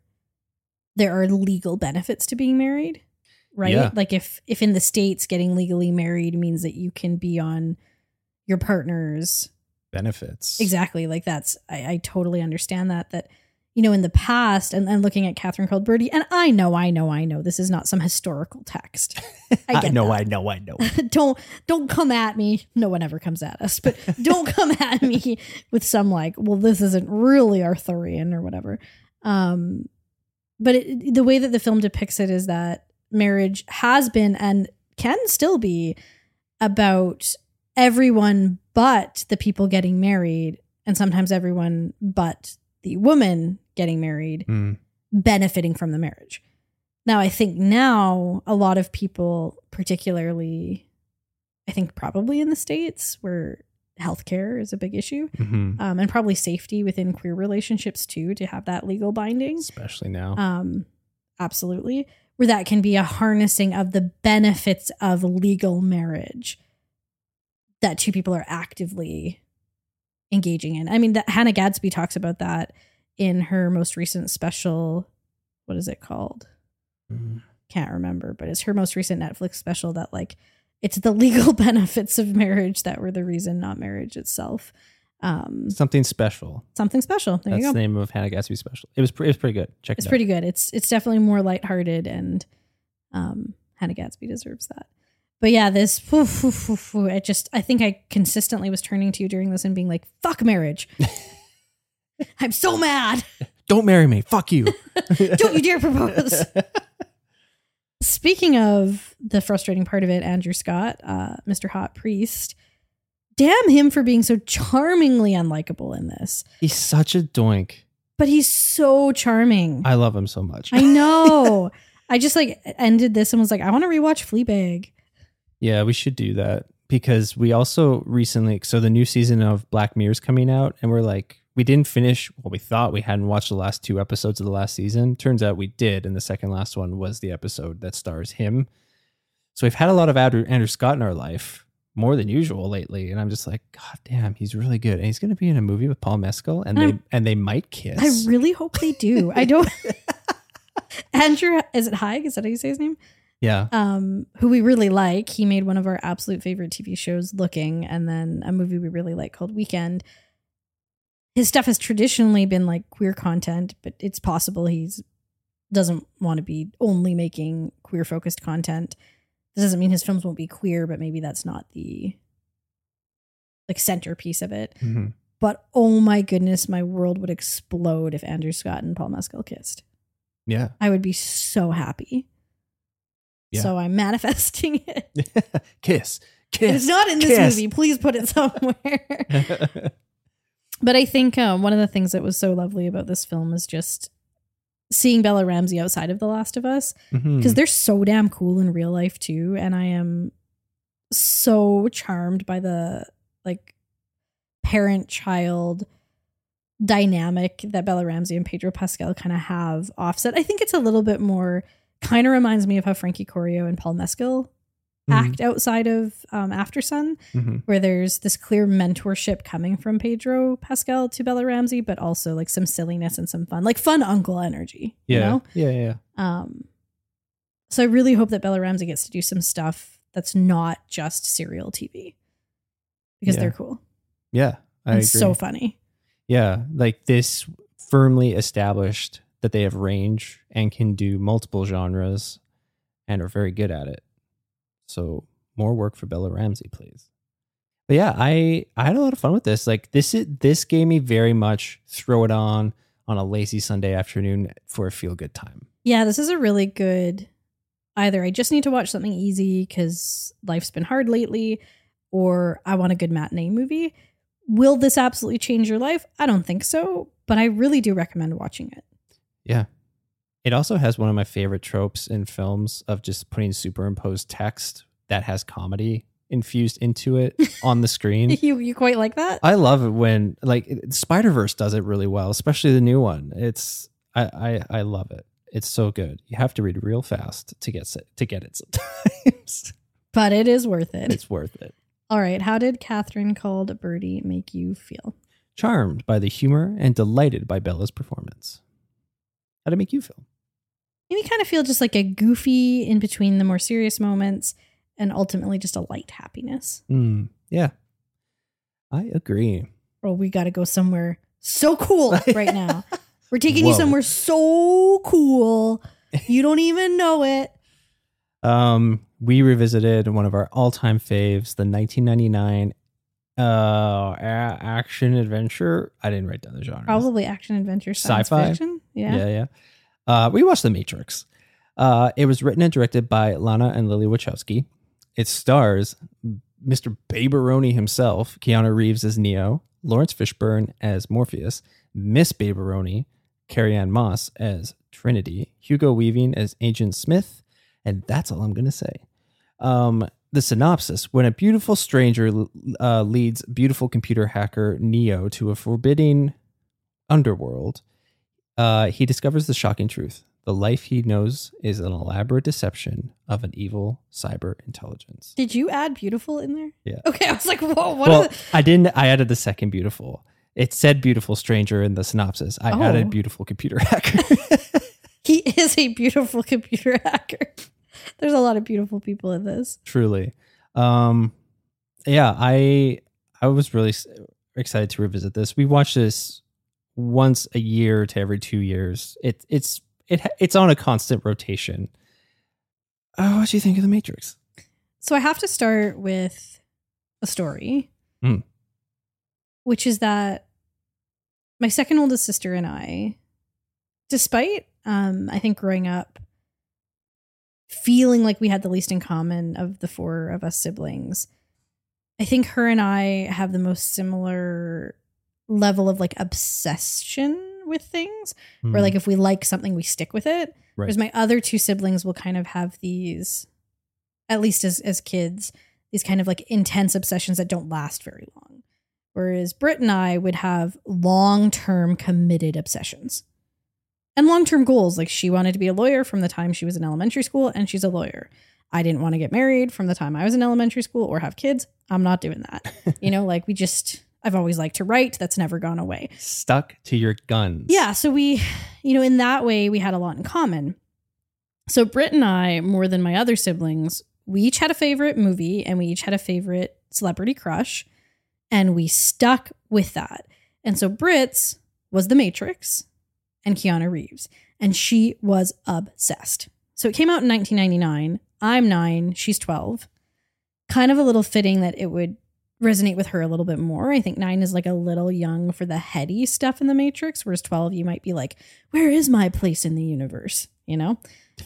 there are legal benefits to being married. Right? Yeah. Like if if in the states getting legally married means that you can be on your partner's benefits Exactly. Like that's I, I totally understand that. That you know, in the past, and, and looking at Catherine called Birdy, and I know, I know, I know, this is not some historical text. I get know that. i know i know don't don't come at me. No one ever comes at us, but don't come at me with some like, well, this isn't really Arthurian or whatever. Um, but it, the way that the film depicts it is that marriage has been and can still be about everyone but the people getting married, and sometimes everyone but the woman getting married Mm. benefiting from the marriage. Now, I think now a lot of people, particularly, I think probably in the States where healthcare is a big issue, Mhm. um, and probably safety within queer relationships too, to have that legal binding. especially now Um, absolutely. Where that can be a harnessing of the benefits of legal marriage that two people are actively engaging in. I mean, that Hannah Gadsby talks about that in her most recent special. What is it called? Mm. Can't remember, but it's her most recent Netflix special that like it's the legal benefits of marriage that were the reason, not marriage itself. Um, something special something special. There that's you go. the name of Hannah Gadsby special it was, pre- it was pretty good check it's it pretty good. It's it's definitely more lighthearted, and um, Hannah Gadsby deserves that. But yeah, this I just I think I consistently was turning to you during this and being like, "Fuck marriage." I'm so mad. don't marry me fuck you Don't you dare propose. Speaking of the frustrating part of it, Andrew Scott, uh, Mr. Hot Priest, damn him for being so charmingly unlikable in this. he's such a doink But he's so charming. i love him so much I know. I just like ended this and was like, I want to rewatch Fleabag. Yeah, we should do that because we also recently so the new season of Black Mirror's coming out and we're like we didn't finish what we thought we hadn't watched the last two episodes of the last season. Turns out we did and the second last one was the episode that stars him. So we've had a lot of Andrew, Andrew Scott in our life more than usual lately and I'm just like god damn, he's really good. And he's going to be in a movie with Paul Mescal and they I'm- and they might kiss. I really hope they do. I don't. Andrew, is it Haigh? Is that how you say his name? yeah. Um, who we really like. He made one of our absolute favorite TV shows, Looking, and then a movie we really like called Weekend. His stuff has traditionally been like queer content, but it's possible he's doesn't want to be only making queer focused content. This doesn't mean his films won't be queer, but maybe that's not the like centerpiece of it. Mhm. But oh my goodness, my world would explode if Andrew Scott and Paul Mescal kissed. Yeah. I would be so happy. Yeah. So I'm manifesting it. kiss. Kiss. It's not in this kiss. movie. Please put it somewhere. But I think um, one of the things that was so lovely about this film is just seeing Bella Ramsey outside of The Last of Us because they're so damn cool in real life too. And I am so charmed by the like parent child dynamic that Bella Ramsey and Pedro Pascal kind of have offset. I think it's a little bit more kind of reminds me of how Frankie Corio and Paul Mescal. Act outside of um, Aftersun, Mhm. where there's this clear mentorship coming from Pedro Pascal to Bella Ramsey, but also like some silliness and some fun, like fun uncle energy. Yeah. You know? yeah. Yeah. Um, so I really hope that Bella Ramsey gets to do some stuff that's not just serial TV because Yeah. they're cool Yeah. I and so funny. Yeah, like this firmly established that they have range and can do multiple genres and are very good at it. So more work for Bella Ramsey, please. But yeah, I I had a lot of fun with this. Like this is this gave me very much throw it on on a lazy Sunday afternoon for a feel good time. Yeah, this is a really good either I just need to watch something easy because life's been hard lately, or I want a good matinee movie. Will this absolutely change your life? I don't think so, but I really do recommend watching it. Yeah. It also has one of my favorite tropes in films of just putting superimposed text that has comedy infused into it on the screen. you you quite like that? I love it when like Spider Verse does it really well, especially the new one. It's I, I I love it. It's so good. You have to read real fast to get to get it sometimes. but it is worth it. It's worth it. All right. How did Catherine called Birdy make you feel? Charmed by the humor and delighted by Bella's performance. How did it make you feel? Made me kind of feel just like a goofy in between the more serious moments and ultimately just a light happiness. Mm, yeah. I agree. Oh, we got to go somewhere so cool right now. We're taking you somewhere so cool. You don't even know it. Um, we revisited one of our all-time faves, the 1999 uh action adventure. I didn't write down the genre. Probably action adventure science Sci-fi? fiction. Yeah. Yeah, yeah. Uh, we watched The Matrix. Uh, it was written and directed by Lana and Lily Wachowski. It stars Mr. Baberoni himself, Keanu Reeves as Neo, Laurence Fishburne as Morpheus, Miss Baberoni, Carrie-Anne Moss as Trinity, Hugo Weaving as Agent Smith, and that's all I'm going to say. Um, the synopsis when a beautiful stranger uh, leads beautiful computer hacker Neo to a forbidding underworld, uh, he discovers the shocking truth. The life he knows is an elaborate deception of an evil cyber intelligence. Did you add beautiful in there? Yeah. Okay. I was like, whoa, what well, the- I didn't. I added the second beautiful. It said beautiful stranger in the synopsis. I Oh. added beautiful computer hacker. He is a beautiful computer hacker. There's a lot of beautiful people in this. Truly. Um, yeah, I I was really excited to revisit this. We watch this once a year to every two years. It it's it it's on a constant rotation. Oh, what do you think of the Matrix? So I have to start with a story, Mm. which is that my second oldest sister and I, despite um, I think growing up feeling like we had the least in common of the four of us siblings, I think her and I have the most similar level of like obsession with things. Where hmm. like if we like something, we stick with it. Right. Whereas my other two siblings will kind of have these, at least as as kids, these kind of like intense obsessions that don't last very long. Whereas Britt and I would have long term committed obsessions and long term goals. Like she wanted to be a lawyer from the time she was in elementary school, and she's a lawyer. I didn't want to get married from the time I was in elementary school or have kids. I'm not doing that. you know, like we just, I've always liked to write. That's never gone away. stuck to your guns. Yeah. So we, you know, in that way, we had a lot in common. So Britt and I, more than my other siblings, we each had a favorite movie and we each had a favorite celebrity crush. And we stuck with that. And so Britt's was The Matrix and Keanu Reeves. And she was obsessed. So it came out in 1999. I'm nine, she's 12. Kind of a little fitting that it would resonate with her a little bit more. I think nine is like a little young for the heady stuff in the Matrix, whereas 12, you might be like, where is my place in the universe? You know?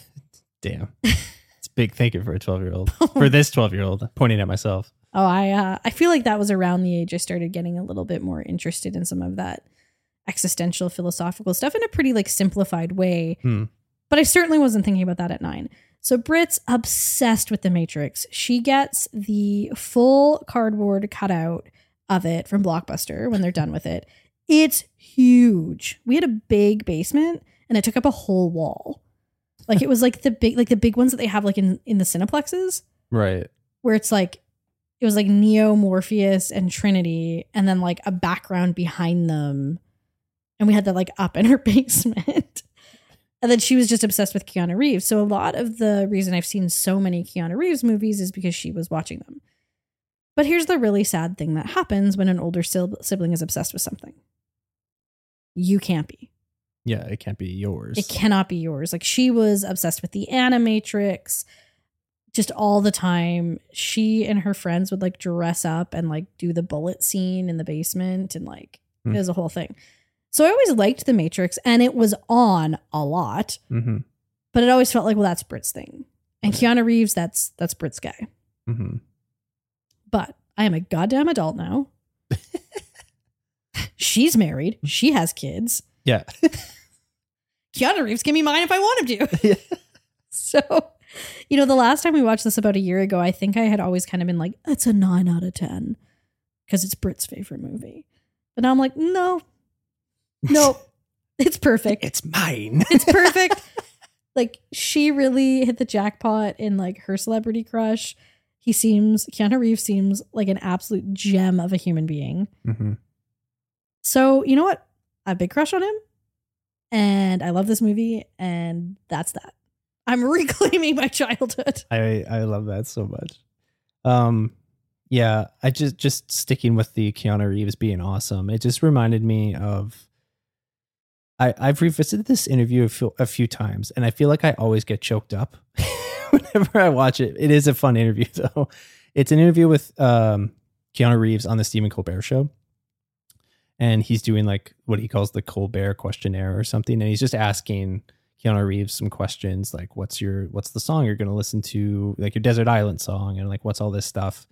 Damn. it's big thinking for a 12 year old. For this 12 year old, pointing at myself. Oh, I uh, I feel like that was around the age I started getting a little bit more interested in some of that existential philosophical stuff in a pretty like simplified way. Hmm. But I certainly wasn't thinking about that at nine. So Britt's obsessed with the Matrix. She gets the full cardboard cutout of it from Blockbuster when they're done with it. It's huge. We had a big basement and it took up a whole wall. Like it was like the big like the big ones that they have like in in the cineplexes Right. where it's like it was like Neo, Morpheus, and Trinity, and then like a background behind them. And we had that like up in her basement. and then she was just obsessed with Keanu Reeves. So a lot of the reason I've seen so many Keanu Reeves movies is because she was watching them. But here's the really sad thing that happens when an older sibling is obsessed with something. You can't be. Yeah, it can't be yours. It cannot be yours. Like she was obsessed with the Animatrix just all the time. She and her friends would like dress up and like do the bullet scene in the basement and like Hmm. it was a whole thing. So I always liked the Matrix and it was on a lot, hmm but it always felt like, well, that's Britt's thing. And Keanu Reeves, that's that's Britt's guy. hmm But I am a goddamn adult now. She's married. She has kids. Yeah. Keanu Reeves can be mine if I want him to. Yeah. So, you know, the last time we watched this about a year ago, I think I had always kind of been like, it's a nine out of 10 because it's Britt's favorite movie. But now I'm like, no, no, it's perfect. it's mine. It's perfect. like, she really hit the jackpot in like her celebrity crush. He seems, Keanu Reeves seems like an absolute gem of a human being. hmm So, you know what? I have a big crush on him. And I love this movie. And that's that. I'm reclaiming my childhood. I I love that so much. Um, yeah, I just just sticking with the Keanu Reeves being awesome. It just reminded me of. I I've revisited this interview a few, a few times, and I feel like I always get choked up whenever I watch it. It is a fun interview though. It's an interview with um Keanu Reeves on the Stephen Colbert Show. And he's doing like what he calls the Colbert questionnaire or something. And he's just asking Keanu Reeves some questions like what's your what's the song you're going to listen to like your desert island song and like what's all this stuff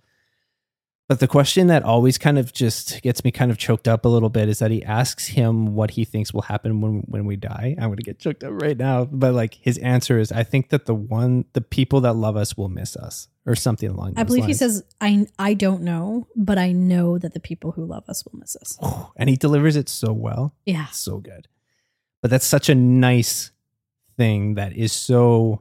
but the question that always kind of just gets me kind of choked up a little bit is that he asks him what he thinks will happen when when we die i'm going to get choked up right now but like his answer is i think that the one the people that love us will miss us or something along those I believe he says, I, I don't know, but I know that the people who love us will miss us. and he delivers it so well Yeah. so good. But that's such a nice thing that is so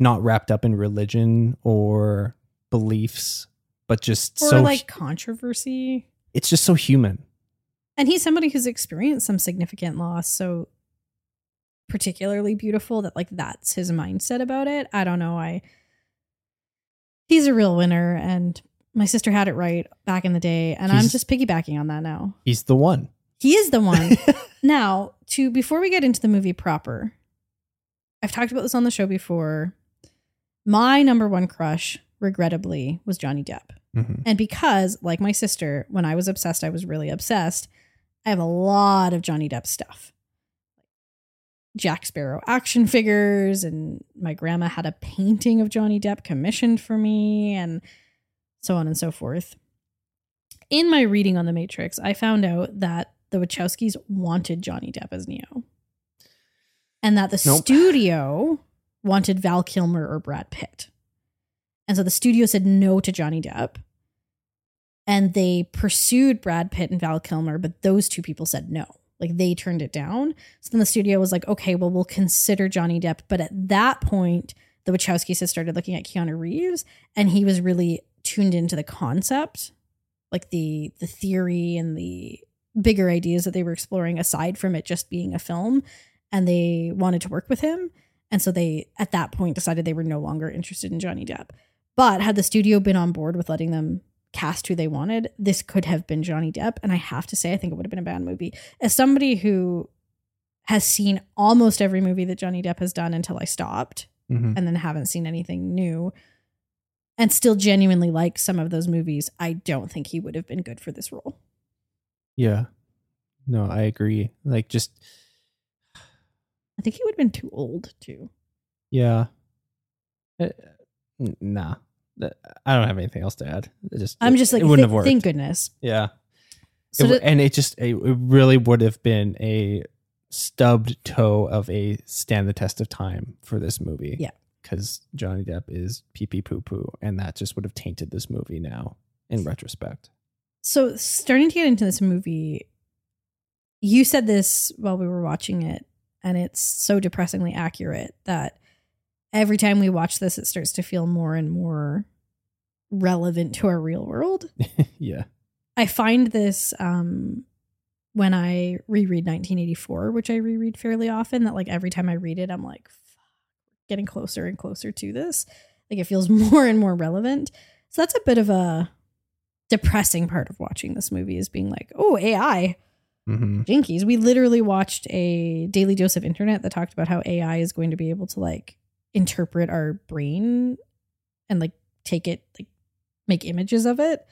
not wrapped up in religion or beliefs, but just Or so like controversy. it's just so human. And he's somebody who's experienced some significant loss. So particularly beautiful that like that's his mindset about it. I don't know. I he's a real winner and my sister had it right back in the day and I'm just piggybacking on that now. He's the one. He is the one. now, to before we get into the movie proper, I've talked about this on the show before. My number one crush, regrettably, was Johnny Depp. Mhm. And because, like my sister, when I was obsessed, I was really obsessed. I have a lot of Johnny Depp stuff. Jack Sparrow action figures, and my grandma had a painting of Johnny Depp commissioned for me, and so on and so forth. In my reading on The Matrix, I found out that the Wachowskis wanted Johnny Depp as Neo, and that the Nope. studio wanted Val Kilmer or Brad Pitt. And so the studio said no to Johnny Depp. And they pursued Brad Pitt and Val Kilmer, but those two people said no. Like they turned it down. So then the studio was like, okay, well, we'll consider Johnny Depp. But at that point, the Wachowskis had started looking at Keanu Reeves, and he was really tuned into the concept, like the the theory and the bigger ideas that they were exploring aside from it just being a film. And they wanted to work with him. And so they, at that point, decided they were no longer interested in Johnny Depp. But had the studio been on board with letting them cast who they wanted, this could have been Johnny Depp. And I have to say, I think it would have been a bad movie. As somebody who has seen almost every movie that Johnny Depp has done until I stopped Mhm. and then haven't seen anything new and still genuinely like some of those movies, I don't think he would have been good for this role. Yeah. No, I agree. Like just I think he would have been too old too. yeah. Uh, nah. Th- I don't have anything else to add. It just I'm just like, it wouldn't th- have worked. thank goodness. Yeah. So It to- and it just it, it really would have been a stubbed toe of a stand the test of time for this movie. Yeah. Because Johnny Depp is pee pee poo poo, and that just would have tainted this movie now in retrospect. So starting to get into this movie, you said this while we were watching it, and it's so depressingly accurate that every time we watch this, it starts to feel more and more relevant to our real world. yeah. I find this um, when I reread 1984, which I reread fairly often, that like every time I read it, I'm like, getting closer and closer to this. Like it feels more and more relevant. So that's a bit of a depressing part of watching this movie is being like, oh, AI, Mm-hmm. jinkies. We literally watched a daily dose of internet that talked about how AI is going to be able to like interpret our brain and like take it, like make images of it.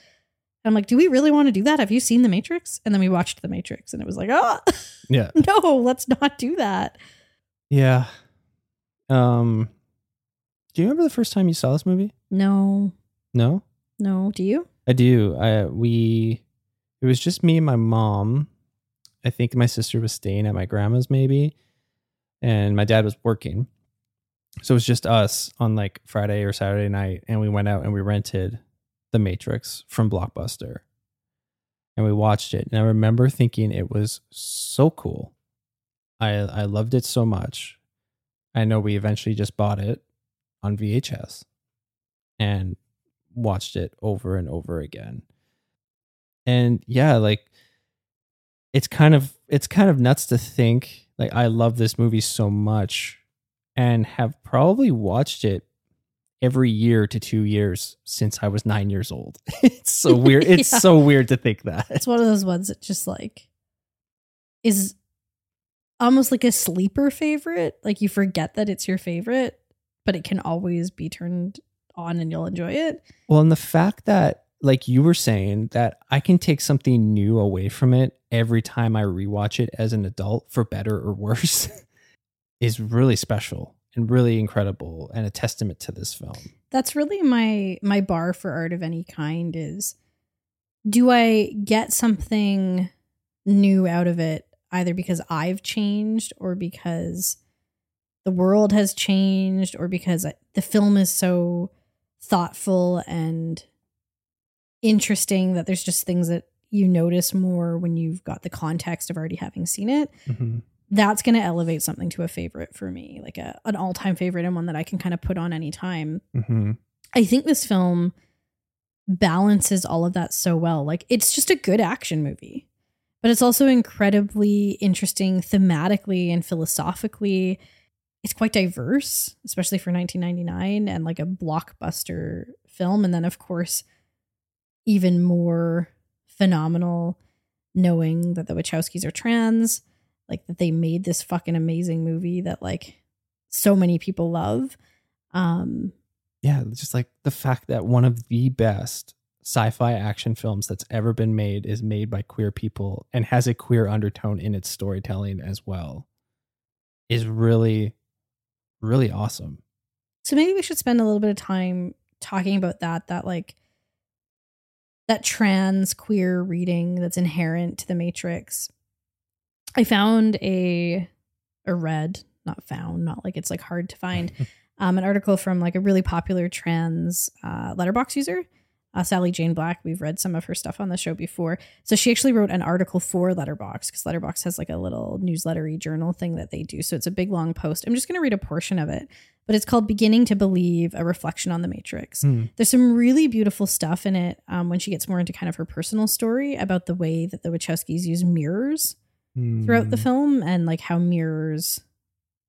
I'm like, do we really want to do that? Have you seen The Matrix? And then we watched The Matrix and it was like, oh, Yeah. no, let's not do that. Yeah. Um Do you remember the first time you saw this movie? No, No, no. Do you? I do. I we it was just me and my mom. I think my sister was staying at my grandma's maybe, and my dad was working. So it was just us on like Friday or Saturday night, and we went out and we rented The Matrix from Blockbuster, and we watched it. And I remember thinking it was so cool. I I loved it so much. I know we eventually just bought it on VHS, and watched it over and over again. And yeah, like it's kind of it's kind of nuts to think like I love this movie so much and have probably watched it every year to 2 years since I was 9 years old. it's so weird. It's Yeah. so weird to think that. It's one of those ones that just like is almost like a sleeper favorite. Like you forget that it's your favorite, but it can always be turned on and you'll enjoy it. Well, and the fact that, like you were saying, that I can take something new away from it every time I rewatch it as an adult, for better or worse, is really special and really incredible and a testament to this film. That's really my my bar for art of any kind is do I get something new out of it either because I've changed or because the world has changed or because the film is so thoughtful and interesting that there's just things that you notice more when you've got the context of already having seen it mm-hmm. That's going to elevate something to a favorite for me like a, an all-time favorite and one that i can kind of put on anytime Mm-hmm. I think this film balances all of that so well. Like it's just a good action movie, but it's also incredibly interesting thematically and philosophically. It's quite diverse, especially for 1999 and like a blockbuster film. And then, of course, even more phenomenal knowing that the Wachowskis are trans, like that they made this fucking amazing movie that like so many people love. Um, Yeah, just like the fact that one of the best sci-fi action films that's ever been made is made by queer people and has a queer undertone in its storytelling as well is really really awesome. So maybe we should spend a little bit of time talking about that that like that trans queer reading that's inherent to the matrix. I found a or read, not found, not like it's like hard to find, um, an article from like a really popular trans uh, Letterboxd user, uh, Sally Jane Black. We've read some of her stuff on the show before. So she actually wrote an article for Letterboxd because Letterboxd has like a little newslettery journal thing that they do. So it's a big long post. I'm just going to read a portion of it, but it's called "Beginning to Believe: A Reflection on the Matrix." There's some really beautiful stuff in it um, when she gets more into kind of her personal story about the way that the Wachowskis use mirrors throughout the Mm. film and like how mirrors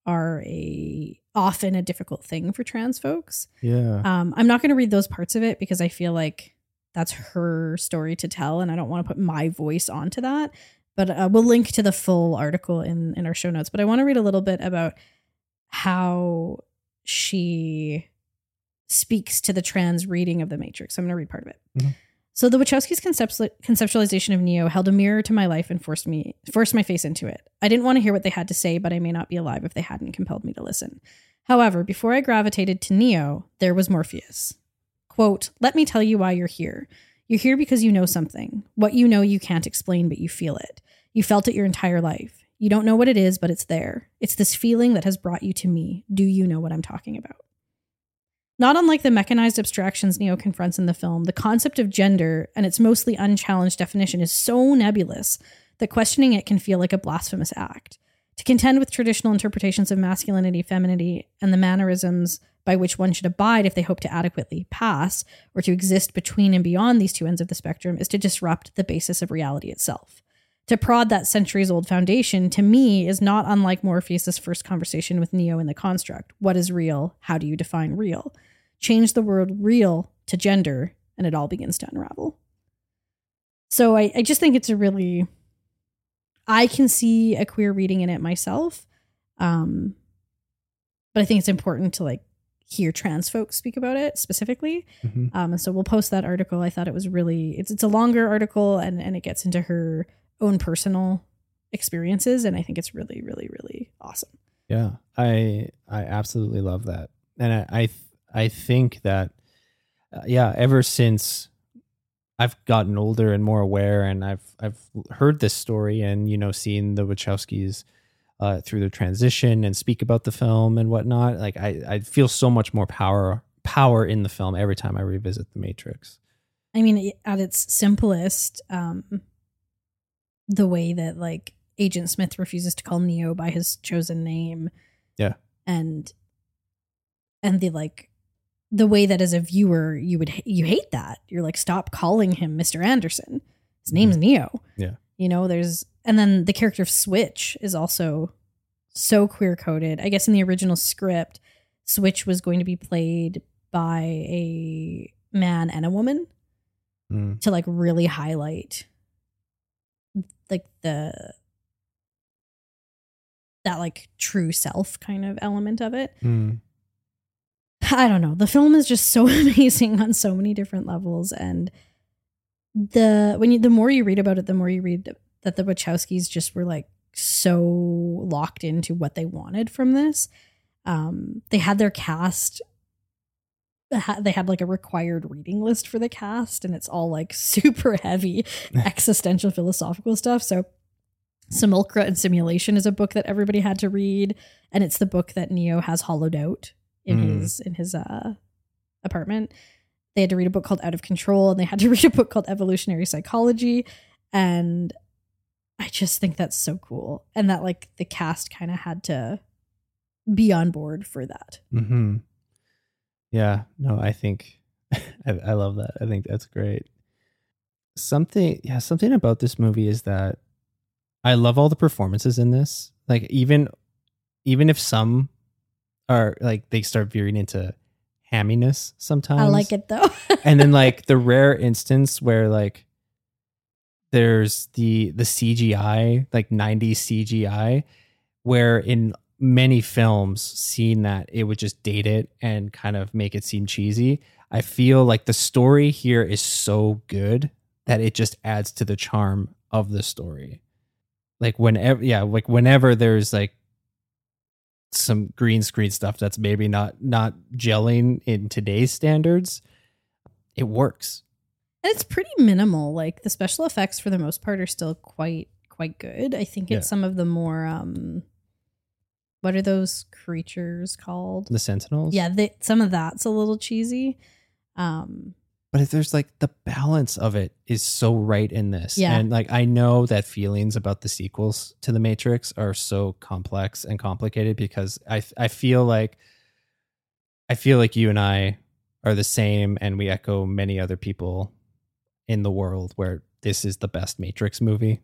are a often a difficult thing for trans folks. Yeah. Um, I'm not going to read those parts of it because I feel like that's her story to tell, and I don't want to put my voice onto that. But uh, we'll link to the full article in in our show notes. But I want to read a little bit about how she speaks to the trans reading of the Matrix. So I'm going to read part of it. Mhm. So the Wachowskis' conceptualization of Neo held a mirror to my life and forced me forced my face into it. I didn't want to hear what they had to say, but I may not be alive if they hadn't compelled me to listen. However, before I gravitated to Neo, there was Morpheus. Quote, let me tell you why you're here. You're here because you know something. What you know you can't explain, but you feel it. You felt it your entire life. You don't know what it is, but it's there. It's this feeling that has brought you to me. Do you know what I'm talking about? Not unlike the mechanized abstractions Neo confronts in the film, the concept of gender and its mostly unchallenged definition is so nebulous that questioning it can feel like a blasphemous act. To contend with traditional interpretations of masculinity, femininity, and the mannerisms by which one should abide if they hope to adequately pass or to exist between and beyond these two ends of the spectrum is to disrupt the basis of reality itself. To prod that centuries old foundation, to me, is not unlike Morpheus' first conversation with Neo in the construct. What is real? How do you define real? Change the word real to gender, and it all begins to unravel. So I, I just think it's a really I can see a queer reading in it myself. Um but I think it's important to like hear trans folks speak about it specifically. Mhm. Um and so we'll post that article. I thought it was really it's it's a longer article and and it gets into her own personal experiences and I think it's really really really awesome. Yeah, I I absolutely love that, and I I, I think that, uh, yeah, ever since I've gotten older and more aware, and I've I've heard this story, and you know, seen the Wachowskis uh, through their transition and speak about the film and whatnot. Like I, I feel so much more power power in the film every time I revisit The Matrix. I mean, at its simplest, um, the way that like Agent Smith refuses to call Neo by his chosen name, Yeah. and and the like the way that as a viewer you would you hate that you're like stop calling him Mr. Anderson. His name's Neo. Yeah. You know, there's and then the character of Switch is also so queer coded. I guess in the original script, Switch was going to be played by a man and a woman Mm. to like really highlight like the that like true self kind of element of it. Mm. I don't know. The film is just so amazing on so many different levels and the when you the more you read about it, the more you read that the Wachowskis just were like so locked into what they wanted from this. Um they had their cast they had like a required reading list for the cast and it's all like super heavy existential philosophical stuff. So Simulacra and Simulation is a book that everybody had to read and it's the book that Neo has hollowed out in Mm. his in his uh apartment. They had to read a book called Out of Control and they had to read a book called Evolutionary Psychology and I just think that's so cool and that like the cast kind of had to be on board for that. Hmm. Yeah. No, I think I, I love that. I think that's great. Something, yeah, something about this movie is that I love all the performances in this. Like even, even if some are like they start veering into hamminess sometimes. I like it though. and then like the rare instance where like there's the the CGI like 90s CGI where in many films seeing that it would just date it and kind of make it seem cheesy I feel like the story here is so good that it just adds to the charm of the story like whenever yeah like whenever there's like some green screen stuff that's maybe not not gelling in today's standards it works And it's pretty minimal. Like the special effects for the most part are still quite quite good. I think it's Yeah. some of the more um what are those creatures called? the sentinels Yeah, they, some of that's a little cheesy. Um but if there's like the balance of it is so right in this Yeah. and like i know that feelings about the sequels to the matrix are so complex and complicated because i i feel like i feel like you and i are the same and we echo many other people in the world where this is the best matrix movie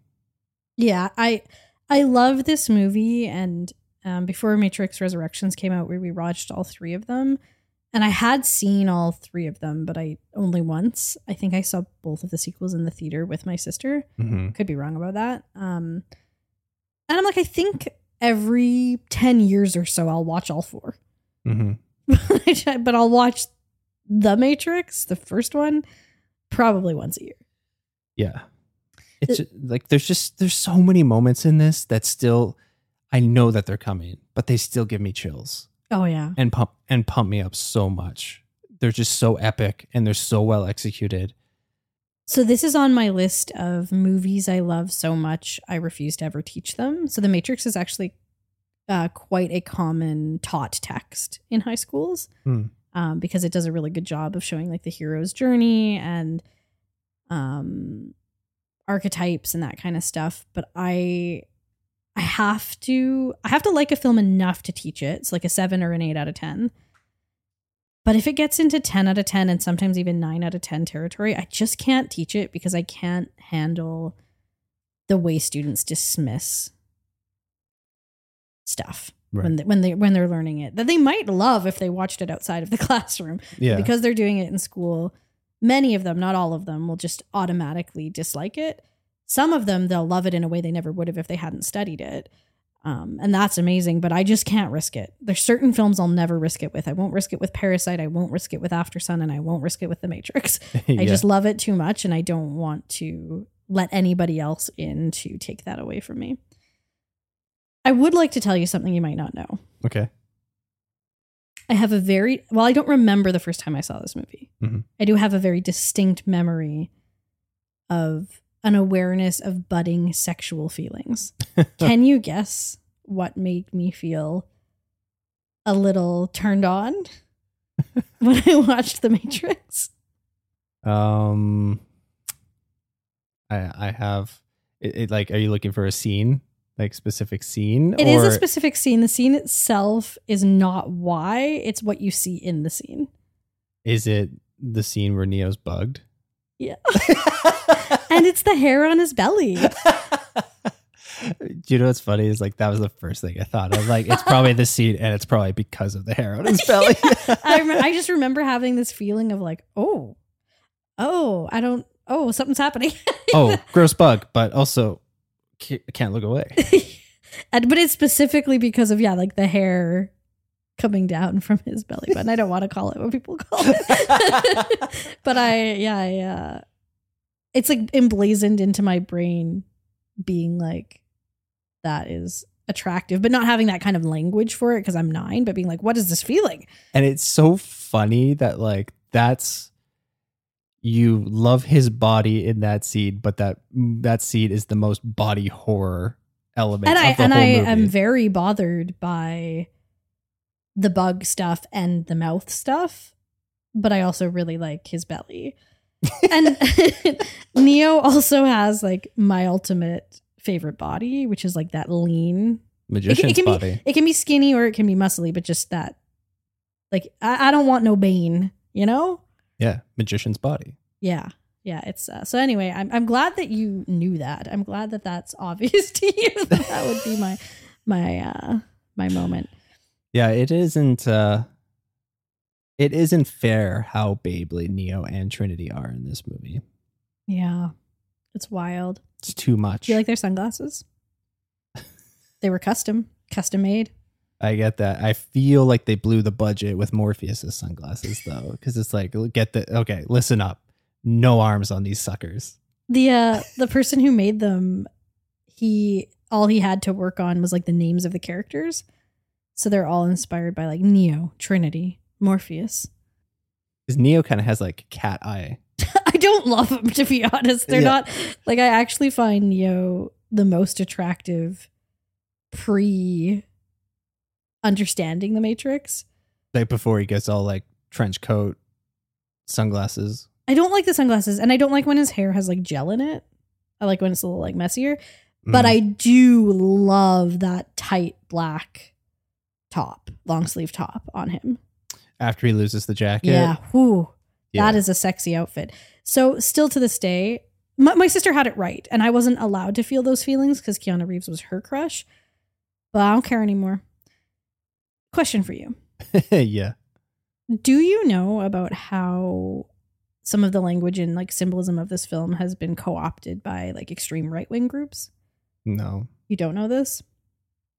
yeah, I I love this movie and um before Matrix Resurrections came out we rewatched all three of them. And I had seen all three of them, but I only once. I think I saw both of the sequels in the theater with my sister. mm-hmm. could be wrong about that. Um, and I'm like, I think every 10 years or so, I'll watch all four. Mm-hmm. but I'll watch The Matrix, the first one, probably once a year. Yeah. It's like there's just there's so many moments in this that still I know that they're coming, but they still give me chills Oh, yeah. and pump and pump me up so much. They're just so epic and they're so well executed. So, this is on my list of movies I love so much, I refuse to ever teach them. So, The Matrix is actually uh, quite a common taught text in high schools. Hmm. um, because it does a really good job of showing like the hero's journey and um, archetypes and that kind of stuff. But I, I have to, I have to like a film enough to teach it. It's like a seven or an eight out of ten. But if it gets into ten out of ten and sometimes even nine out of ten territory, I just can't teach it because I can't handle the way students dismiss stuff when they, when they when they're learning it that they might love if they watched it outside of the classroom yeah. because they're doing it in school many of them not all of them will just automatically dislike it some of them they'll love it in a way they never would have if they hadn't studied it um, and that's amazing but i just can't risk it there's certain films i'll never risk it with i won't risk it with parasite i won't risk it with Aftersun and i won't risk it with the matrix yeah. i just love it too much and i don't want to let anybody else in to take that away from me i would like to tell you something you might not know okay. I have a very well, I don't remember the first time I saw this movie. Mhm. I do have a very distinct memory of an awareness of budding sexual feelings. Can you guess what made me feel a little turned on when I watched The Matrix? Um, I I have it, it. Like, are you looking for a scene, like specific scene? It is or a specific scene. The scene itself is not why, it's what you see in the scene. Is it the scene where Neo's bugged? Yeah. and it's the hair on his belly. Do you know what's funny? Is like that was the first thing I thought of. Like, it's probably the scene, and it's probably because of the hair on his belly. I, rem- I just remember having this feeling of like, oh, oh, I don't, oh, something's happening. oh, gross bug, but also can't look away. and, but it's specifically because of, yeah, like the hair coming down from his belly button. I don't want to call it what people call it. but I, yeah, I, uh, it's like emblazoned into my brain being like, that is attractive, but not having that kind of language for it because I'm nine, but being like, what is this feeling? And it's so funny that like that's you love his body in that scene, but that that scene is the most body horror element and i and i movie. am very bothered by the bug stuff and the mouth stuff, but I also really like his belly. And Neo also has like my ultimate favorite body, which is like that lean. Magician's can body. be it can be skinny or it can be muscly, but just that like I, I don't want no Bane, you know? yeah, magician's body. Yeah. Yeah, it's uh, so anyway, I'm I'm glad that you knew that. I'm glad that that's obvious to you. that, that would be my my uh my moment. Yeah, it isn't. uh It isn't fair how babely Neo and Trinity are in this movie. Yeah. It's wild. It's too much. Do you like their sunglasses? they were custom, custom made. I get that. I feel like they blew the budget with Morpheus's sunglasses though, because it's like, get the okay. Listen up. No arms on these suckers. The uh the person who made them, he all he had to work on was like the names of the characters. So they're all inspired by like Neo, Trinity, Morpheus. Because Neo kind of has like cat eye. I don't love them to be honest. They're Yeah. not like I actually find Neo the most attractive pre understanding the Matrix. Like before he gets all like trench coat, sunglasses. I don't like the sunglasses and I don't like when his hair has like gel in it. I like when it's a little like messier. But Mm. I do love that tight black top, long sleeve top on him. After he loses the jacket. Yeah. Whew. Yeah. That is a sexy outfit. So, still to this day, my, my sister had it right, and I wasn't allowed to feel those feelings because Keanu Reeves was her crush. But I don't care anymore. Question for you yeah. Do you know about how some of the language and like symbolism of this film has been co opted by like extreme right wing groups? No. You don't know this?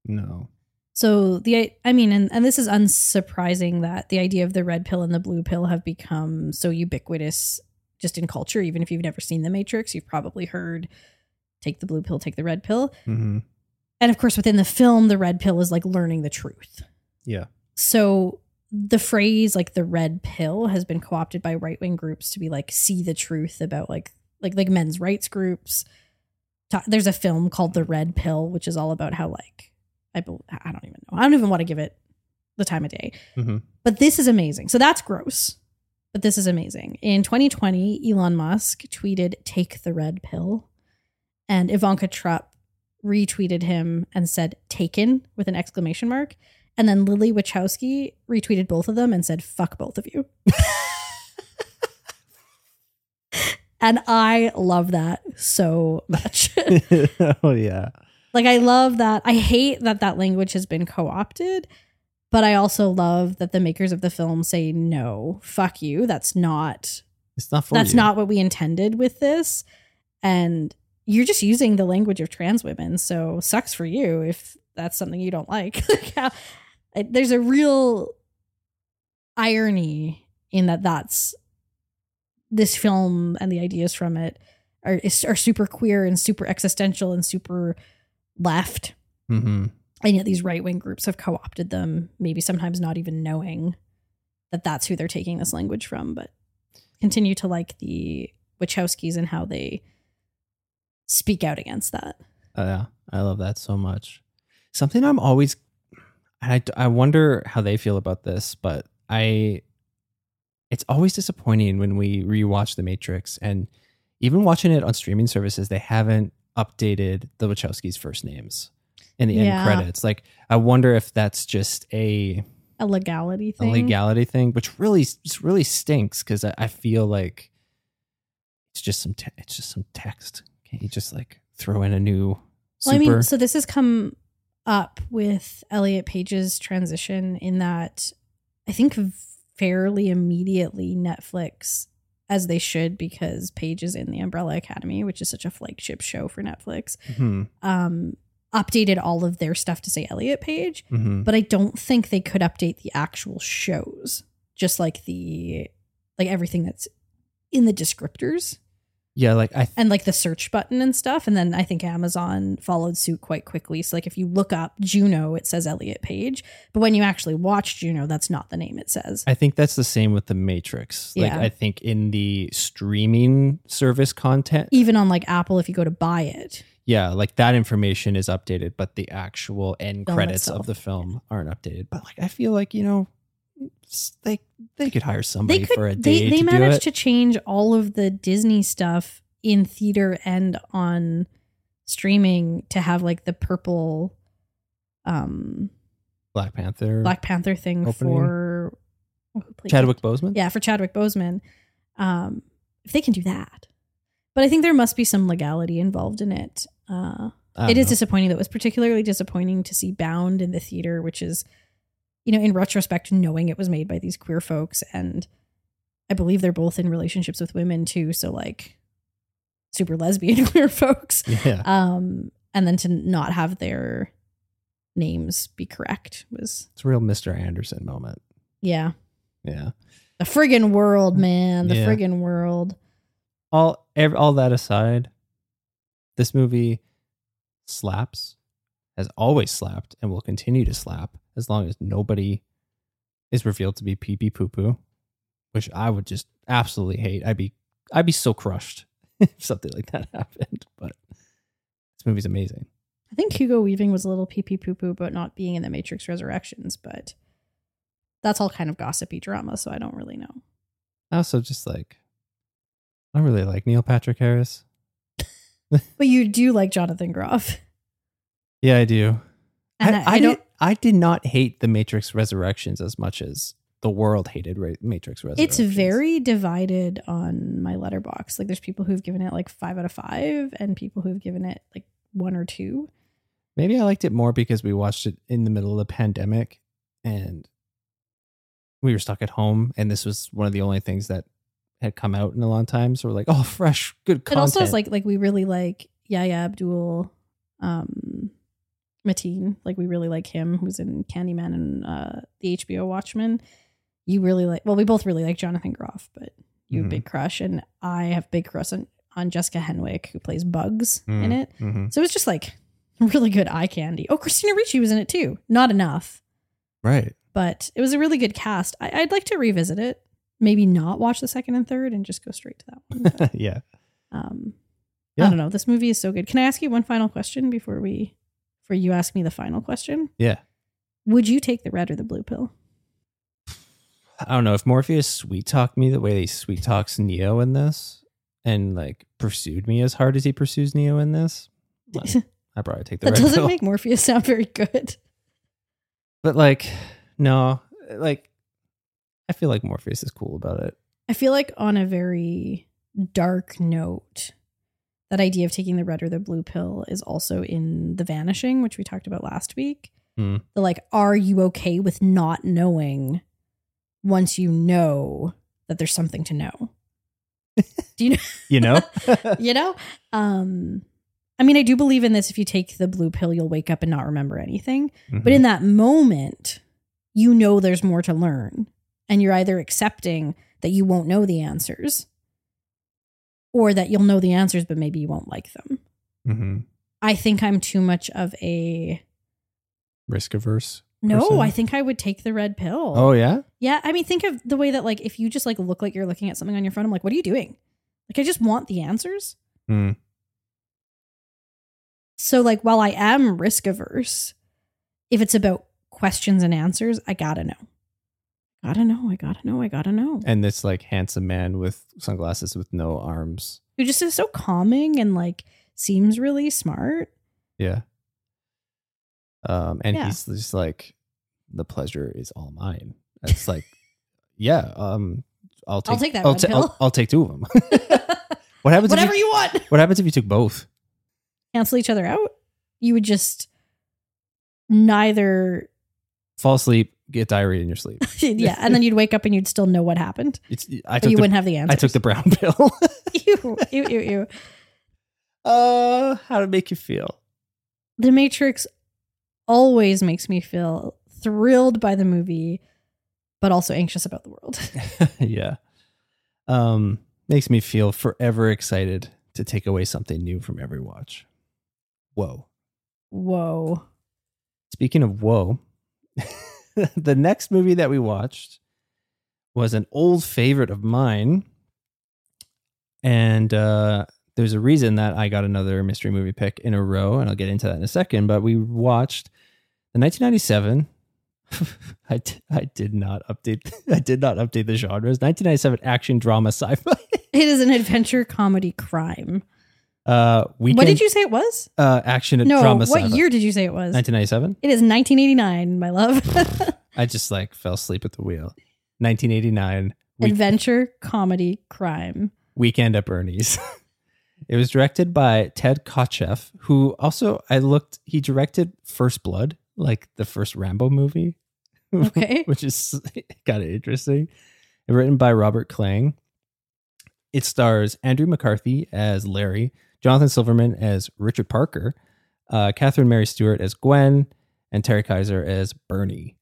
No. So the I mean, and, and this is unsurprising that the idea of the red pill and the blue pill have become so ubiquitous just in culture. Even if you've never seen The Matrix, you've probably heard take the blue pill, take the red pill. hmm And of course, within the film, the red pill is like learning the truth. Yeah. So the phrase like the red pill has been co-opted by right-wing groups to be like see the truth about like like like men's rights groups. There's a film called The Red Pill, which is all about how like I I don't even know. I don't even want to give it the time of day. hmm But this is amazing. So that's gross. But this is amazing. In 2020, Elon Musk tweeted, Take the red pill. And Ivanka Trump retweeted him and said, Taken with an exclamation mark. And then Lily Wachowski retweeted both of them and said, Fuck both of you. and I love that so much. oh yeah. Like I love that. I hate that that language has been co-opted, but I also love that the makers of the film say no, fuck you. That's not It's not for that's you. not what we intended with this. And you're just using the language of trans women, so sucks for you if that's something you don't like. Like how- there's a real irony in that that's this film and the ideas from it are is- are super queer and super existential and super left hmm and yet these right wing groups have co opted them, maybe sometimes not even knowing that that's who they're taking this language from, but continue to like the Wachowskis and how they speak out against that. Uh, yeah, I love that so much. Something I'm always, I, I wonder how they feel about this, but I, it's always disappointing when we rewatch The Matrix and even watching it on streaming services, they haven't updated the Wachowskis' first names in the Yeah. end credits. Like, I wonder if that's just a, A legality thing. a legality thing, which really, just really stinks because I, I feel like it's just some, te- it's just some text. Can't you just like throw in a new Well, I mean, so this has come up with Elliot Page's transition in that I think fairly immediately Netflix, as they should, because Page is in the Umbrella Academy, which is such a flagship show for Netflix, Mhm, um, updated all of their stuff to say Elliot Page. mhm. But I don't think they could update the actual shows, just like the like everything that's in the descriptors Yeah, like I and like the search button and stuff. And then I think Amazon followed suit quite quickly. So like if you look up Juno, it says Elliot Page, but when you actually watch Juno, that's not the name it says. I think that's the same with the Matrix. Like Yeah. I think in the streaming service content, Even on like Apple, if you go to buy it, yeah, like that information is updated, but the actual end Film credits itself. of the film aren't updated. But like I feel like, you know, they they could hire somebody could for a day they, they managed to change all of the Disney stuff in theater and on streaming to have like the purple um Black Panther. Black Panther thing Opening. for Chadwick Boseman? Yeah, for Chadwick Boseman. Um, if they can do that. But I think there must be some legality involved in it. Uh, it don't is disappointing. That was particularly disappointing to see Bound in the theater, which is, you know, in retrospect, knowing it was made by these queer folks. And I believe they're both in relationships with women too. So, like, super lesbian queer folks. Yeah. Um, and then to not have their names be correct was, It's a real Mr. Anderson moment. yeah. Yeah. The friggin' world, man. The Yeah. friggin' world. all ev- all that aside, this movie slaps, has always slapped, and will continue to slap as long as nobody is revealed to be pee pee poo poo, which I would just absolutely hate. I'd be I'd be so crushed if something like that happened. But this movie's amazing. I think Hugo Weaving was a little pee pee poo poo about not being in the Matrix Resurrections, but that's all kind of gossipy drama, so I don't really know. I also just like I really like Neil Patrick Harris. But you do like Jonathan Groff. Yeah, I do. And I, I, I, don't I did not hate the Matrix Resurrections as much as the world hated Ra- Matrix Resurrections. it's very divided on my Letterboxd. Like there's people who've given it like five out of five and people who've given it like one or two. Maybe I liked it more because we watched it in the middle of the pandemic and we were stuck at home and this was one of the only things that had come out in a long time. So we're like, oh, fresh, good It content. also is like like we really like Yahya Abdul um Mateen. Like we really like him who's in Candyman and uh the HBO Watchmen. You really like well, we both really like Jonathan Groff, but you have Mhm. big crush and I have big crush on, on Jessica Henwick who plays Bugs in Mm, it. mhm. So it's just like really good eye candy. Oh, Christina Ricci was in it too. Not enough, Right. but it was a really good cast. I, I'd like to revisit it. Maybe not watch the second and third and just go straight to that one. Yeah. um, Yeah. I don't know. This movie is so good. Can I ask you one final question before we, before you ask me the final question? Yeah. Would you take the red or the blue pill? I don't know if Morpheus sweet talked me the way he sweet talks Neo in this and like pursued me as hard as he pursues Neo in this. that I probably take the red doesn't pill. make Morpheus sound very good. but like, no, like, I feel like Morpheus is cool about it. I feel like on a very dark note, that idea of taking the red or the blue pill is also in The Vanishing, which we talked about last week. Hmm. The like, are you okay with not knowing once you know that there's something to know? Do you know? You know? you know? Um, I mean, I do believe in this. If you take the blue pill, you'll wake up and not remember anything. But Mhm. in that moment, you know there's more to learn. And you're either accepting that you won't know the answers or that you'll know the answers, but maybe you won't like them. Mhm. I think I'm too much of a Risk averse. No, person? I think I would take the red pill. Oh yeah. Yeah, I mean, think of the way that like if you just like look like you're looking at something on your phone, I'm like, what are you doing? Like, I just want the answers. Hmm. So like, while I am risk averse, if it's about questions and answers, I gotta know. Gotta know. I gotta know. I gotta know. And this like handsome man with sunglasses with no arms. Who just is so calming and like seems really smart. Yeah. Um, and Yeah. he's just like, the pleasure is all mine. It's like, yeah. Um, I'll take. I'll take that I'll, pill. I'll, I'll take two of them. what happens? Whatever if you, you want. What happens if you took both? Cancel each other out. You would just neither. Fall asleep, get diarrhea in your sleep. yeah, and then you'd wake up and you'd still know what happened, It's. I but took you the. wouldn't have the answer. I took the brown pill. ew, ew, ew, ew. uh, how to make you feel? The Matrix always makes me feel thrilled by the movie, but also anxious about the world. yeah. Um, makes me feel forever excited to take away something new from every watch. Whoa. Whoa. Speaking of whoa, the next movie that we watched was an old favorite of mine. And uh, there's a reason that I got another mystery movie pick in a row, and I'll get into that in a second. But we watched the 1997. I, d- I did not update I did not update the genres. 1997 action drama sci-fi. It is an adventure comedy crime. Uh, weekend, what did you say it was? Uh, action No, drama what year did you say it was? 1997. It is 1989, my love. I just like fell asleep at the wheel. 1989. Week- adventure comedy crime. Weekend at Bernie's. it was directed by Ted Kotcheff, who also I looked. He directed First Blood, like the first Rambo movie, Okay. which is kind of interesting. Written by Robert Klane. It stars Andrew McCarthy as Larry, Jonathan Silverman as Richard Parker, uh, Catherine Mary Stewart as Gwen, and Terry Kiser as Bernie.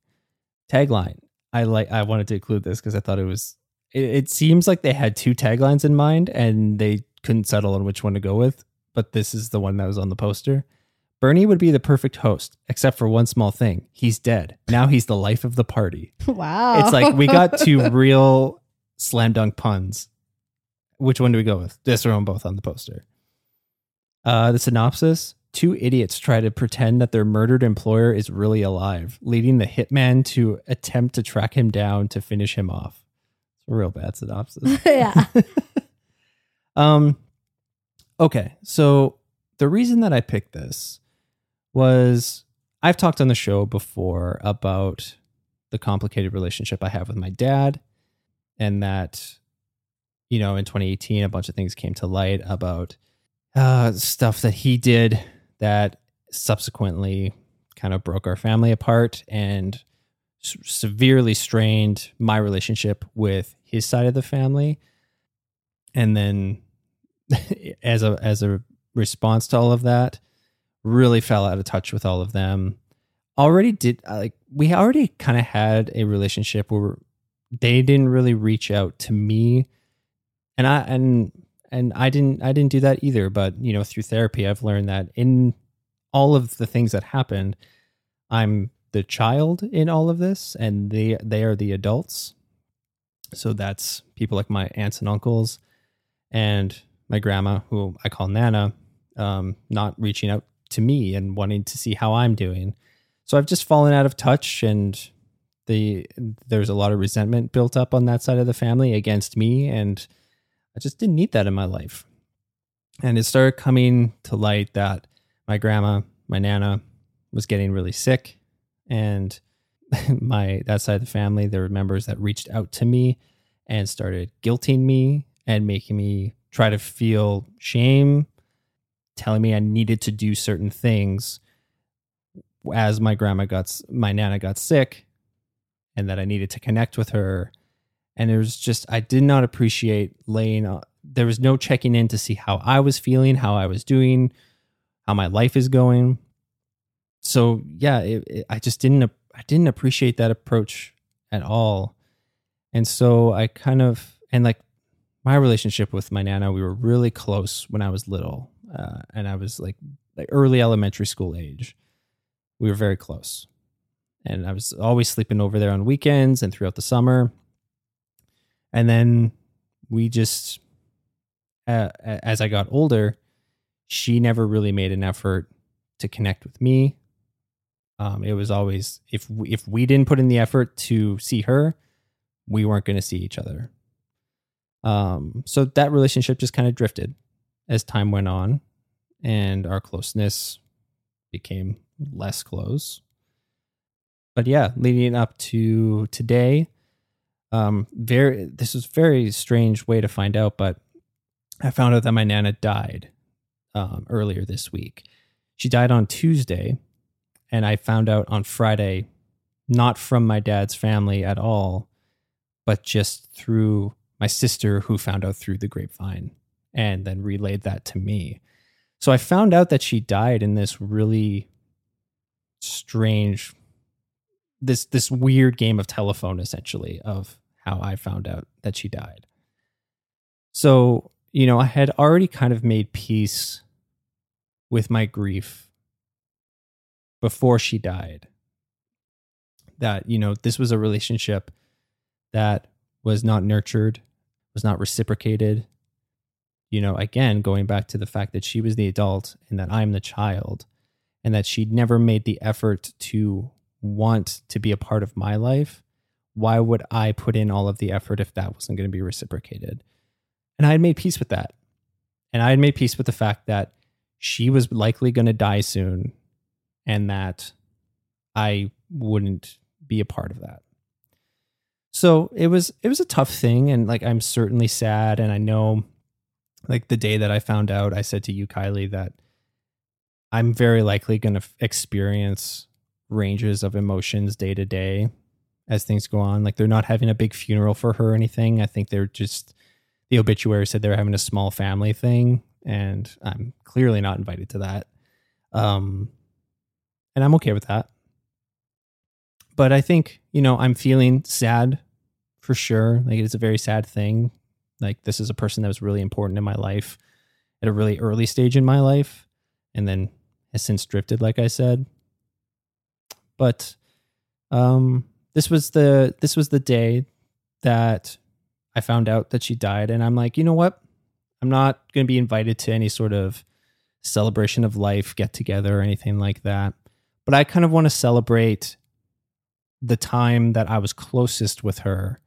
Tagline. I like. I wanted to include this because I thought it was. It, it seems like they had two taglines in mind and they couldn't settle on which one to go with. But this is the one that was on the poster. Bernie would be the perfect host, except for one small thing. He's dead. Now he's the life of the party. Wow. It's like we got two real slam dunk puns. Which one do we go with? Just throw them both on the poster. Uh, the synopsis Two idiots try to pretend that their murdered employer is really alive, leading the hitman to attempt to track him down to finish him off. It's a real bad synopsis. yeah. Um, okay, so the reason that I picked this was I've talked on the show before about the complicated relationship I have with my dad, and that, you know, in 2018, a bunch of things came to light about uh, stuff that he did that subsequently kind of broke our family apart and s- severely strained my relationship with his side of the family. And then as a as a response to all of that really fell out of touch with all of them. Already did uh, like we already kind of had a relationship where they didn't really reach out to me. And i and and i didn't i didn't do that either but you know through therapy i've learned that in all of the things that happened i'm the child in all of this and they they are the adults so that's people like my aunts and uncles and my grandma, who I call Nana, um, not reaching out to me and wanting to see how I'm doing. So I've just fallen out of touch, and the there's a lot of resentment built up on that side of the family against me, and I just didn't need that in my life. And it started coming to light that my grandma, my Nana, was getting really sick, and my that side of the family, there were members that reached out to me and started guilting me and making me try to feel shame, telling me I needed to do certain things as my grandma got, my nana got sick, and that I needed to connect with her. And it was just, I did not appreciate laying, on- there was no checking in to see how I was feeling, how I was doing, how my life is going. So yeah, it, it, I just didn't, I didn't appreciate that approach at all. And so I kind of, and like my relationship with my nana, we were really close when I was little, uh, and I was like like early elementary school age. We were very close, and I was always sleeping over there on weekends and throughout the summer. And then we just, uh, as I got older, she never really made an effort to connect with me. Um, it was always if we, if we didn't put in the effort to see her, we weren't going to see each other. Um, so that relationship just kind of drifted as time went on, and our closeness became less close. But yeah, leading up to today, um, very this is a very strange way to find out, but I found out that my nana died um, earlier this week. She died on Tuesday, and I found out on Friday, not from my dad's family at all, but just through my sister who found out through the grapevine and then relayed that to me. So I found out that she died in this really strange this this weird game of telephone essentially of how I found out that she died. So, you know, I had already kind of made peace with my grief before she died. That, you know, this was a relationship that was not nurtured, was not reciprocated. You know, again, going back to the fact that she was the adult and that I'm the child, and that she'd never made the effort to want to be a part of my life, why would I put in all of the effort if that wasn't going to be reciprocated? And I had made peace with that. And I had made peace with the fact that she was likely going to die soon and that I wouldn't be a part of that. So it was it was a tough thing and like I'm certainly sad and I know like the day that I found out I said to you Kylie that I'm very likely going to experience ranges of emotions day to day as things go on. Like they're not having a big funeral for her or anything. I think they're just the obituary said they're having a small family thing, and I'm clearly not invited to that. Um, and I'm okay with that. But I think you know I'm feeling sad for sure. Like it's a very sad thing. Like this is a person that was really important in my life at a really early stage in my life, and then has since drifted. Like I said, but um, this was the this was the day that I found out that she died, and I'm like, you know what? I'm not going to be invited to any sort of celebration of life get together or anything like that. But I kind of want to celebrate the time that I was closest with her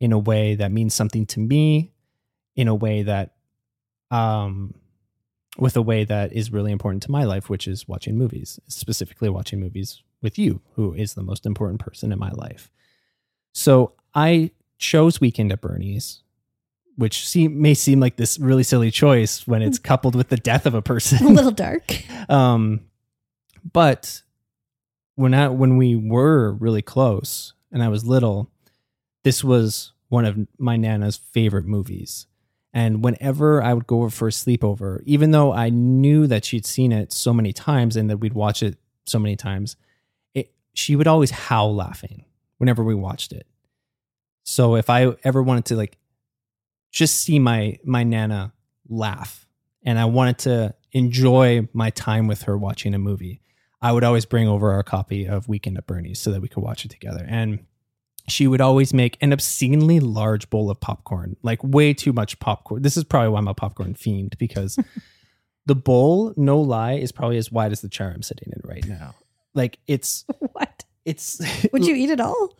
in a way that means something to me, in a way that, um, with a way that is really important to my life, which is watching movies, specifically watching movies with you, who is the most important person in my life. So I chose Weekend at Bernie's, which seem, may seem like this really silly choice when it's coupled with the death of a person. A little dark. um, but when I when we were really close and I was little, this was one of my nana's favorite movies. And whenever I would go over for a sleepover, even though I knew that she'd seen it so many times and that we'd watch it so many times, she would always howl laughing whenever we watched it. So if I ever wanted to like just see my my nana laugh and I wanted to enjoy my time with her watching a movie, I would always bring over our copy of Weekend at Bernie's so that we could watch it together. And she would always make an obscenely large bowl of popcorn, like way too much popcorn. This is probably why I'm a popcorn fiend because the bowl, no lie, is probably as wide as the chair I'm sitting in right now. Like it's what? It's Would you eat it all?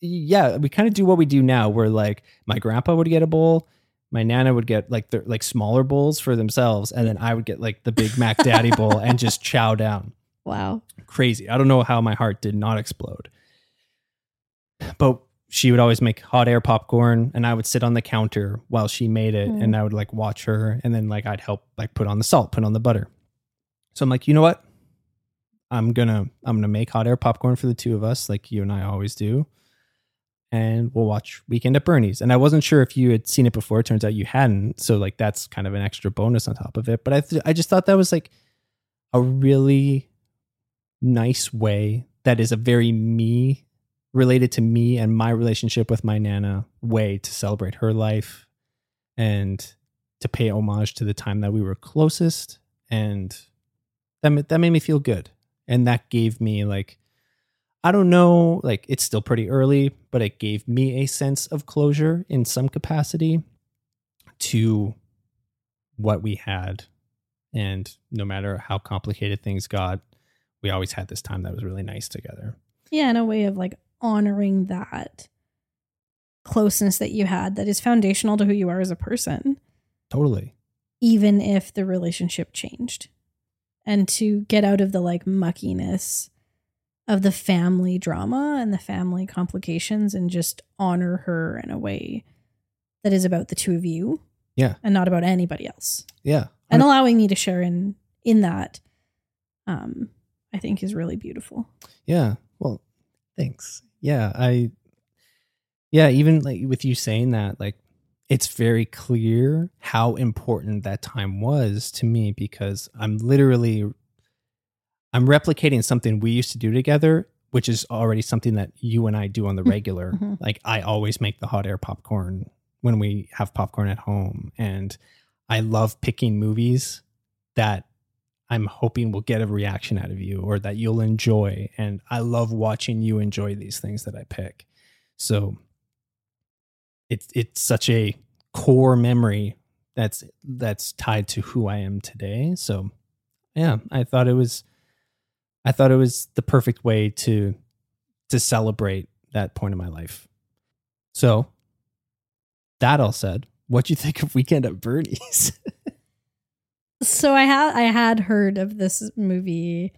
yeah, we kind of do what we do now where like my grandpa would get a bowl, my nana would get like the like smaller bowls for themselves, and then I would get like the Big Mac Daddy bowl and just chow down. Wow. Crazy. I don't know how my heart did not explode. But she would always make hot air popcorn and I would sit on the counter while she made it Mm. and I would like watch her and then like I'd help like put on the salt, put on the butter. So I'm like, you know what? I'm gonna I'm gonna make hot air popcorn for the two of us, like you and I always do. And we'll watch Weekend at Bernie's. And I wasn't sure if you had seen it before. It turns out you hadn't. So like that's kind of an extra bonus on top of it. But I th- I just thought that was like a really nice way that is a very me related to me and my relationship with my nana way to celebrate her life and to pay homage to the time that we were closest and that that made me feel good and that gave me like I don't know, like it's still pretty early, but it gave me a sense of closure in some capacity to what we had. And no matter how complicated things got, we always had this time that was really nice together. Yeah, in a way of like honoring that closeness that you had that is foundational to who you are as a person, Totally. even if the relationship changed. And to get out of the like muckiness of the family drama and the family complications and just honor her in a way that is about the two of you. Yeah. And not about anybody else. Yeah. And allowing me to share in in that um I think is really beautiful. Yeah. Well, thanks. Yeah, I Yeah, even like with you saying that, like it's very clear how important that time was to me because I'm literally I'm replicating something we used to do together, which is already something that you and I do on the regular. Mhm. Like I always make the hot air popcorn when we have popcorn at home and I love picking movies that I'm hoping will get a reaction out of you or that you'll enjoy. And I love watching you enjoy these things that I pick. So it's it's such a core memory that's that's tied to who I am today. So yeah, I thought it was I thought it was the perfect way to to celebrate that point in my life. So that all said, what do you think of Weekend at Bernie's? So I had I had heard of this movie.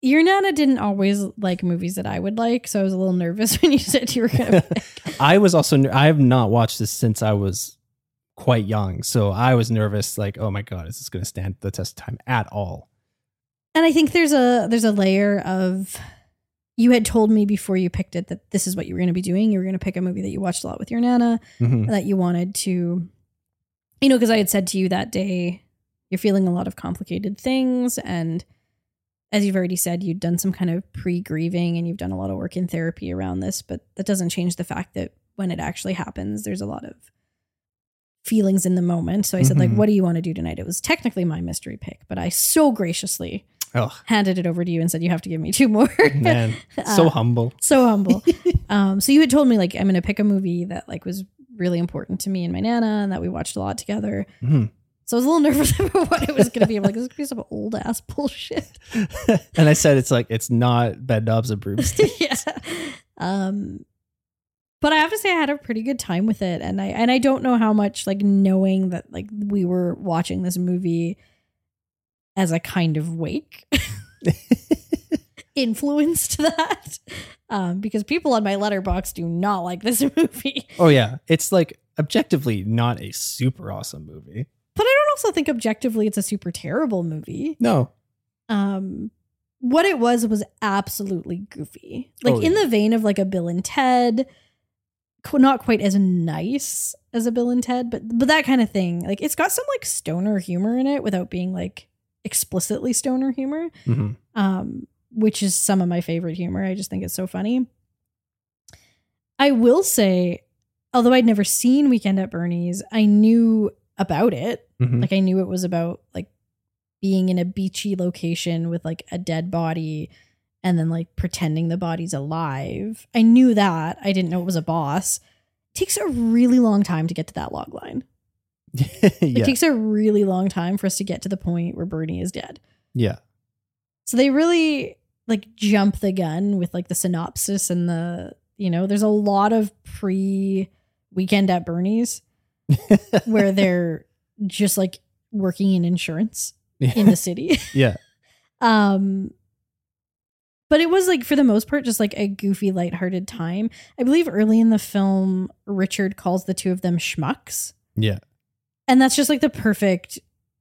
Your nana didn't always like movies that I would like, so I was a little nervous when you said you were gonna pick. I was also ner- I have not watched this since I was quite young, so I was nervous. Like, oh my god, is this going to stand the test of time at all? And I think there's a there's a layer of you had told me before you picked it that this is what you were going to be doing. You were going to pick a movie that you watched a lot with your nana, Mhm. that you wanted to, you know, because I had said to you that day, you're feeling a lot of complicated things. And as you've already said, you've done some kind of pre grieving and you've done a lot of work in therapy around this. But that doesn't change the fact that when it actually happens, there's a lot of feelings in the moment. So I said, like, Mhm. what do you want to do tonight? It was technically my mystery pick, but I so graciously Oh handed it over to you and said, you have to give me two more. man, so Uh, humble. so humble. um, so you had told me like I'm gonna pick a movie that like was really important to me and my nana, and that we watched a lot together. Mhm. So I was a little nervous about what it was gonna be. I'm like, this is gonna be some old ass bullshit. and I said it's like it's not bed knobs and broomsticks. yeah. Um, but I have to say I had a pretty good time with it, and I and I don't know how much like knowing that like we were watching this movie as a kind of wake influenced that. Um, because people on my Letterboxd do not like this movie. oh yeah, it's like objectively not a super awesome movie. Also think objectively it's a super terrible movie. No, Um what it was was absolutely goofy. Like Oh, in yeah. the vein of like a Bill and Ted. Not quite as nice as a Bill and Ted, but but that kind of thing. Like it's got some like stoner humor in it without being like explicitly stoner humor. Mhm. um, which is some of my favorite humor. I just think it's so funny. I will say, although I'd never seen Weekend at Bernie's, I knew about it. Mhm. Like I knew it was about like being in a beachy location with like a dead body and then like pretending the body's alive. I knew that. I didn't know it was a boss. It takes a really long time to get to that log line. It yeah, takes a really long time for us to get to the point where Bernie is dead. yeah, So they really like jump the gun with like the synopsis and the you know, there's a lot of pre weekend at Bernie's where they're just like working in insurance in the city. yeah. um but it was like for the most part just like a goofy lighthearted time. I believe early in the film Richard calls the two of them schmucks. Yeah. And that's just like the perfect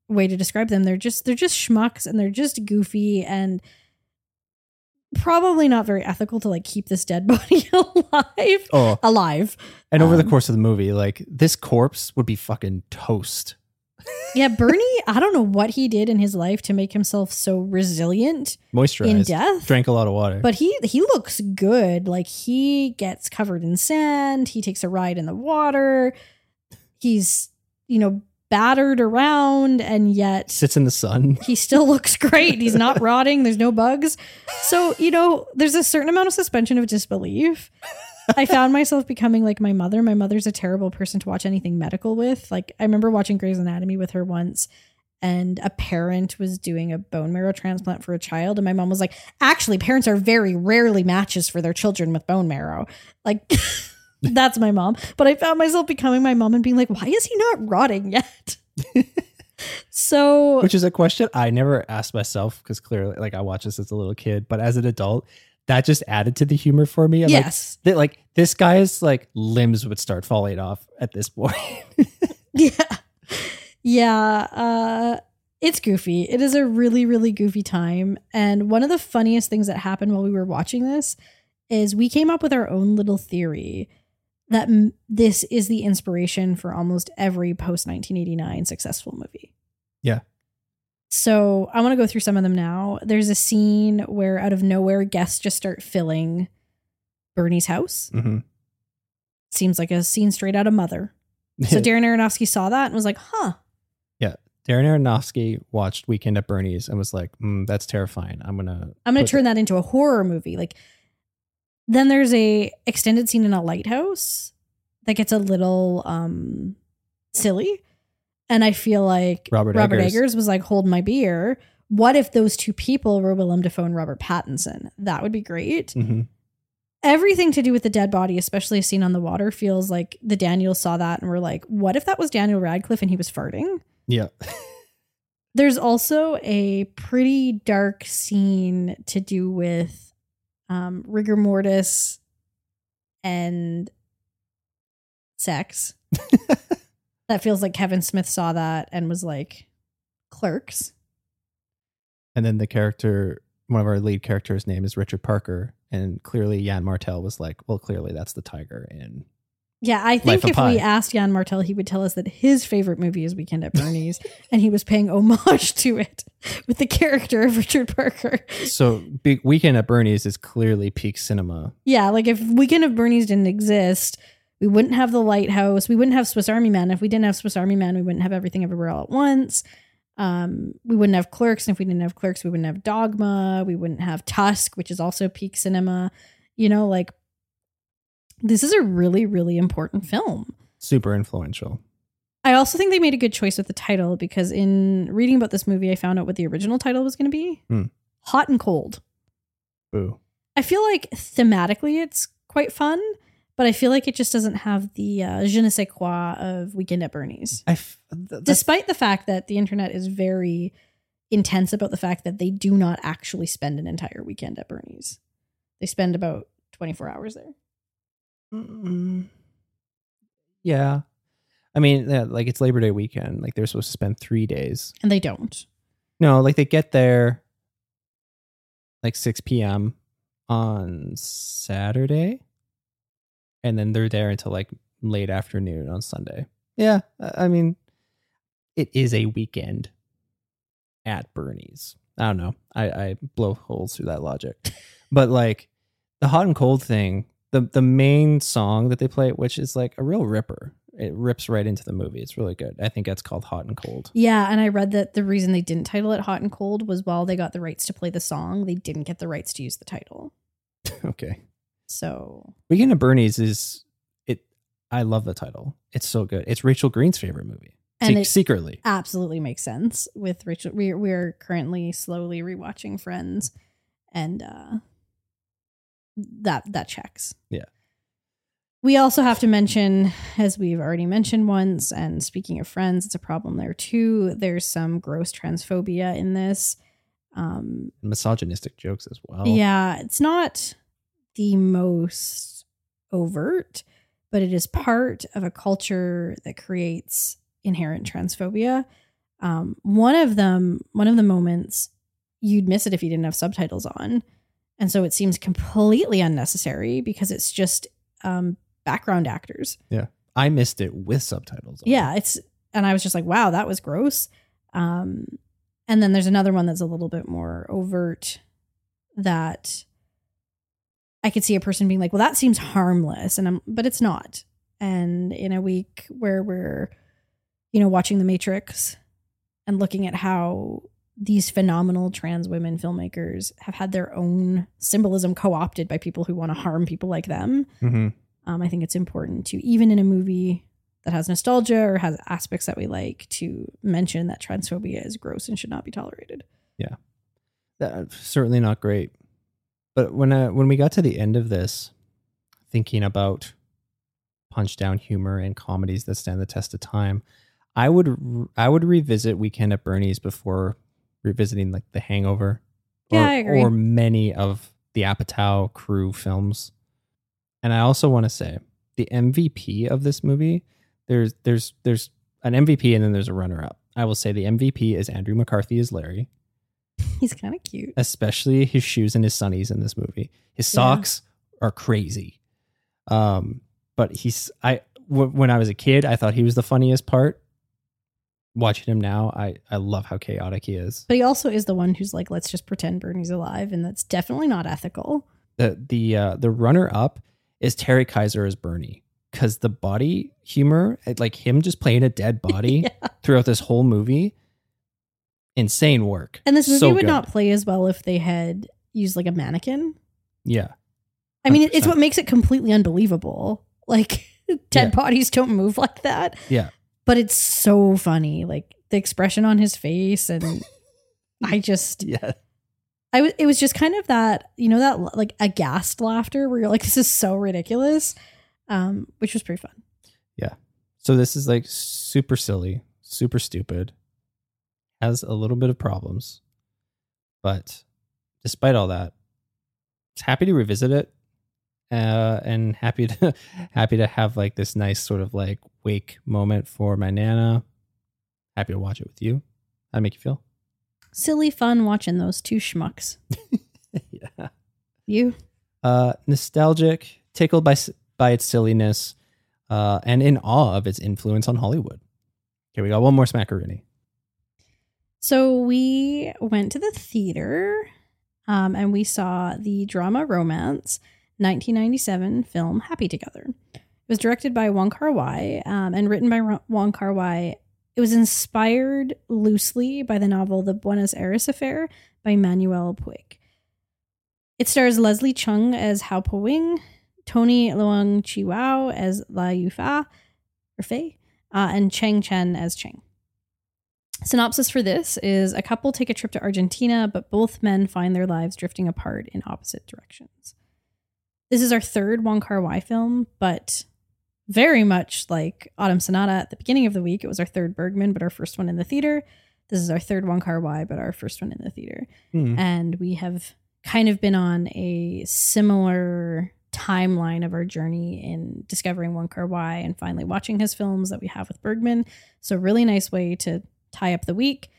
way to describe them. They're just they're just schmucks and they're just goofy and probably not very ethical to like keep this dead body alive. Oh, Alive. and over the Um, course of the movie, like this corpse would be fucking toast. Yeah, Bernie, I don't know what he did in his life to make himself so resilient Moisturized, in death. drank a lot of water. But he he looks good. Like he gets covered in sand. He takes a ride in the water. He's you know battered around and yet Sits in the sun. he still looks great. He's not rotting. There's no bugs. So, you know, there's a certain amount of suspension of disbelief. I found myself becoming like my mother. My mother's a terrible person to watch anything medical with. Like, I remember watching Grey's Anatomy with her once, and a parent was doing a bone marrow transplant for a child. And my mom was like, actually, parents are very rarely matches for their children with bone marrow. Like, that's my mom. But I found myself becoming my mom and being like, why is he not rotting yet? so, Which is a question I never asked myself because clearly, like, I watched this as a little kid, but as an adult, that just added to the humor for me. I'm like, yes. th- like this guy's like limbs would start falling off at this point. yeah yeah uh it's goofy it is a really really goofy time and one of the funniest things that happened while we were watching this is we came up with our own little theory that m- this is the inspiration for almost every post 1989 successful movie Yeah. so i want to go through some of them now there's a scene where out of nowhere guests just start filling bernie's house Mhm. seems like a scene straight out of mother so darren aronofsky saw that and was like huh Yeah, Darren Aronofsky watched Weekend at Bernie's and was like, mm, "That's terrifying. I'm gonna." I'm gonna turn that into a horror movie. Like, then there's a extended scene in a lighthouse that gets a little um silly, and I feel like Robert Robert Eggers. Eggers was like, "Hold my beer." What if those two people were Willem Dafoe and Robert Pattinson? That would be great. Mhm. Everything to do with the dead body, especially a scene on the water, feels like the Daniels saw that and were like, "What if that was Daniel Radcliffe and he was farting?" Yeah. There's also a pretty dark scene to do with um, rigor mortis and sex. that feels like Kevin Smith saw that and was like, clerks. And then the character, one of our lead characters' name is Richard Parker, and clearly Yann Martel was like, "Well, clearly that's the tiger." And Yeah, I think of if we asked Yann Martel, he would tell us that his favorite movie is Weekend at Bernie's, and he was paying homage to it with the character of Richard Parker. so, big Weekend at Bernie's is clearly peak cinema. Yeah, like if Weekend at Bernie's didn't exist, we wouldn't have the lighthouse. We wouldn't have Swiss Army Man. If we didn't have Swiss Army Man, we wouldn't have everything everywhere all at once. Um, we wouldn't have clerks. And if we didn't have clerks, we wouldn't have Dogma. We wouldn't have Tusk, which is also peak cinema. You know, like this is a really, really important film. Super influential. I also think they made a good choice with the title because in reading about this movie, I found out what the original title was going to be Hmm. Hot and Cold. Boo. I feel like thematically it's quite fun, but I feel like it just doesn't have the uh, je ne sais quoi of Weekend at Bernie's. I f- th- Despite the fact that the internet is very intense about the fact that they do not actually spend an entire weekend at Bernie's. They spend about 24 hours there. Mm, yeah. I mean, yeah, like it's Labor Day weekend. Like they're supposed to spend three days. And they don't. No, like they get there like 6 p.m. on Saturday. And then they're there until like late afternoon on Sunday. Yeah. I I mean, it is a weekend at Bernie's. I don't know. I, I blow holes through that logic. But like the hot and cold thing, the the main song that they play, which is like a real ripper. It rips right into the movie. It's really good. I think that's called Hot and Cold. Yeah, and I read that the reason they didn't title it Hot and Cold was while they got the rights to play the song, they didn't get the rights to use the title. okay. So Weekend at Bernie's is it. I love the title. It's so good. It's Rachel Green's favorite movie. And Se- it- secretly, absolutely makes sense with Rachel. We're we're currently slowly rewatching Friends, and uh, that that checks. Yeah. We also have to mention, as we've already mentioned once, and speaking of Friends, it's a problem there too. There's some gross transphobia in this. Um, misogynistic jokes as well. yeah, it's not the most overt, but it is part of a culture that creates inherent transphobia. Um, one of them, one of the moments, you'd miss it if you didn't have subtitles on, and so it seems completely unnecessary because it's just um, background actors. Yeah. I missed it with subtitles. on. Yeah, it's and I was just like, wow, that was gross. Um, and then there's another one that's a little bit more overt that I could see a person being like, well, that seems harmless, and I'm, but it's not. And in a week where we're, you know, watching The Matrix and looking at how these phenomenal trans women filmmakers have had their own symbolism co opted by people who want to harm people like them. Mm-hmm. Um, I think it's important to, even in a movie that has nostalgia or has aspects that we like, to mention that transphobia is gross and should not be tolerated. Yeah. That's certainly not great. But when uh, when we got to the end of this, thinking about punch down humor and comedies that stand the test of time, I would I would revisit Weekend at Bernie's before revisiting like The Hangover, Yeah, or, I agree. or many of the Apatow crew films. And I also want to say the MVP of this movie. There's there's there's an MVP and then there's a runner up. I will say the MVP is Andrew McCarthy as Larry He's kind of cute. especially his shoes and his sunnies in this movie. His Yeah. socks are crazy. Um, but he's I w- when I was a kid, I thought he was the funniest part. Watching him now, I I love how chaotic he is. But he also is the one who's like, let's just pretend Bernie's alive. And that's definitely not ethical. The the uh, the runner up is Terry Kiser as Bernie because the body humor, like him just playing a dead body Yeah. throughout this whole movie, insane work. And this movie So would good. not play as well if they had used like a mannequin. Yeah, I mean, it's what makes it completely unbelievable. Like dead Yeah. bodies don't move like that. yeah. But it's so funny. Like the expression on his face and I just Yeah. I w- it was just kind of that, you know, that like aghast laughter where you're like, this is so ridiculous. Um, which was pretty fun. Yeah. So this is like super silly, super stupid, has a little bit of problems. But despite all that, it's happy to revisit it. Uh, and happy to happy to have like this nice sort of like wake moment for my nana. Happy to watch it with you. How make you feel? Silly fun watching those two schmucks. yeah. You? Uh, nostalgic, tickled by by its silliness, uh, and in awe of its influence on Hollywood. Okay, we got one more smackaroonie. So we went to the theater um, and we saw the drama romance 1997 film Happy Together. It was directed by Wong Kar Wai um, and written by Wong Kar Wai. It was inspired loosely by the novel The Buenos Aires Affair by Manuel Puig. It stars Leslie Cheung as Ho Po Wing, Tony Leung Chiu Wai as Lai Yiu Fai, or Fei, uh, and Chang Chen as Cheng. Synopsis for this is a couple take a trip to Argentina, but both men find their lives drifting apart in opposite directions. This is our third Wong Kar Wai film, but very much like Autumn Sonata at the beginning of the week. It was our third Bergman, but our first one in the theater. This is our third Wong Kar Wai, but our first one in the theater. Hmm. And we have kind of been on a similar timeline of our journey in discovering Wong Kar Wai and finally watching his films that we have with Bergman. So, really nice way to tie up the week,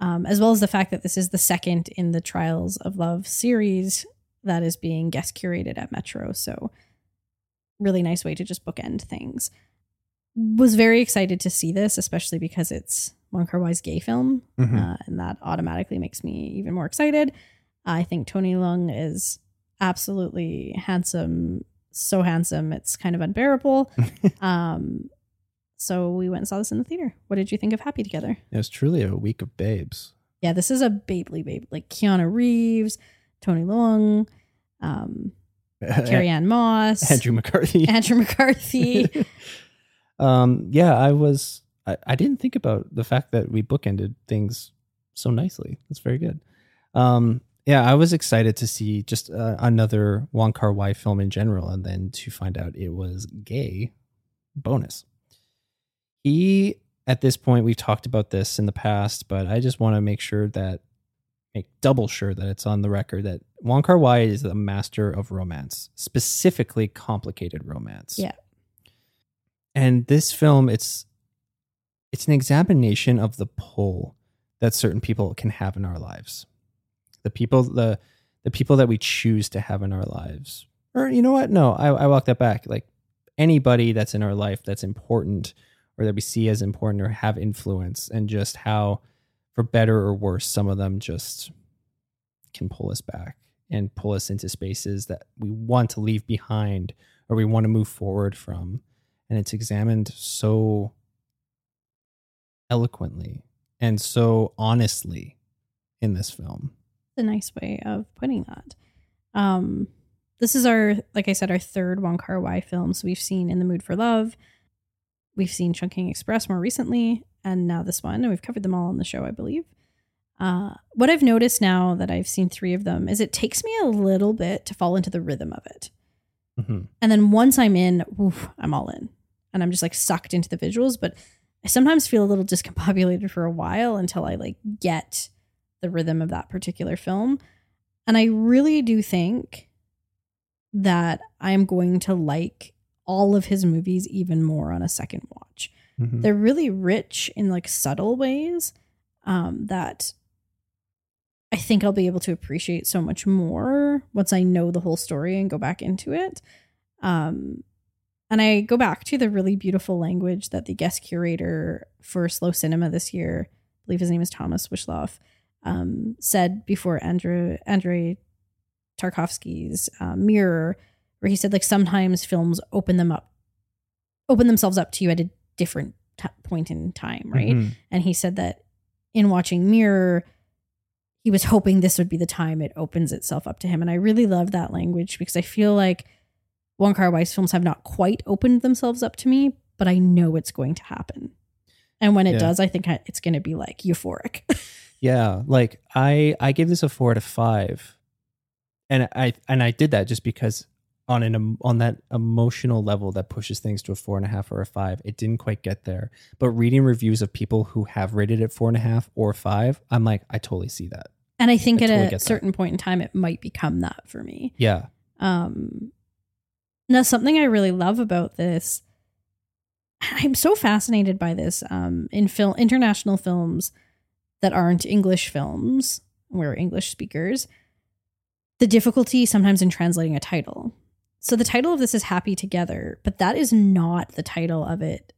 um, as well as the fact that this is the second in the Trials of Love series that is being guest curated at Metro. So, really nice way to just bookend things. Was very excited to see this, especially because it's Wong Kar Wai's gay film, Mhm. uh, and that automatically makes me even more excited. I think Tony Leung is absolutely handsome, so handsome it's kind of unbearable. um, so we went and saw this in the theater. What did you think of Happy Together? It was truly a week of babes. Yeah, this is a babely babe, like Keanu Reeves, Tony Leung, um, Carrie-Anne Moss, Andrew McCarthy. Andrew McCarthy. um, yeah, I was. I, I didn't think about the fact that we bookended things so nicely. That's very good. Um, yeah, I was excited to see just uh, another Wong Kar Wai film in general, and then to find out it was gay. Bonus. He at this point we've talked about this in the past, but I just want to make sure that make double sure that it's on the record that Wong Kar Wai is the master of romance, specifically complicated romance. Yeah. And this film, it's it's an examination of the pull that certain people can have in our lives. The people the the people that we choose to have in our lives. Or you know what? No, I, I walk that back. Like anybody that's in our life that's important or that we see as important or have influence and just how for better or worse some of them just can pull us back and pull us into spaces that we want to leave behind or we want to move forward from and it's examined so eloquently and so honestly in this film. a nice way of putting that. Um, this is our, like I said, our third Wong Kar Wai films. We've seen In the Mood for Love, we've seen Chungking Express more recently, and now this one. And we've covered them all on the show, I believe. Uh, what I've noticed now that I've seen three of them is it takes me a little bit to fall into the rhythm of it. Mhm. And then once I'm in, oof, I'm all in. And I'm just like sucked into the visuals. But I sometimes feel a little discombobulated for a while until I like get the rhythm of that particular film. And I really do think that I am going to like all of his movies even more on a second watch. Mhm. They're really rich in like subtle ways um, that I think I'll be able to appreciate so much more once I know the whole story and go back into it. Um, and I go back to the really beautiful language that the guest curator for Slow Cinema this year, I believe his name is Thomas Wishloff, um, said before Andrew Andrei Tarkovsky's uh, Mirror, where he said like sometimes films open them up, open themselves up to you at a different t- point in time, right? Mhm. And he said that in watching Mirror, he was hoping this would be the time it opens itself up to him. And I really love that language because I feel like Wong Kar Wai's films have not quite opened themselves up to me, but I know it's going to happen. And when it Yeah. does, I think it's going to be like euphoric. Yeah, like I I gave this a four out of five, and I and I did that just because on an on that emotional level that pushes things to a four and a half or a five, it didn't quite get there. But reading reviews of people who have rated it four and a half or five, I'm like, I totally see that. and I think I at totally a get that. certain point in time, it might become that for me. Yeah, Um, now, something I really love about this, I'm so fascinated by this um, in film, international films that aren't English films, we're English speakers, the difficulty sometimes in translating a title. So the title of this is Happy Together, but that is not the title of it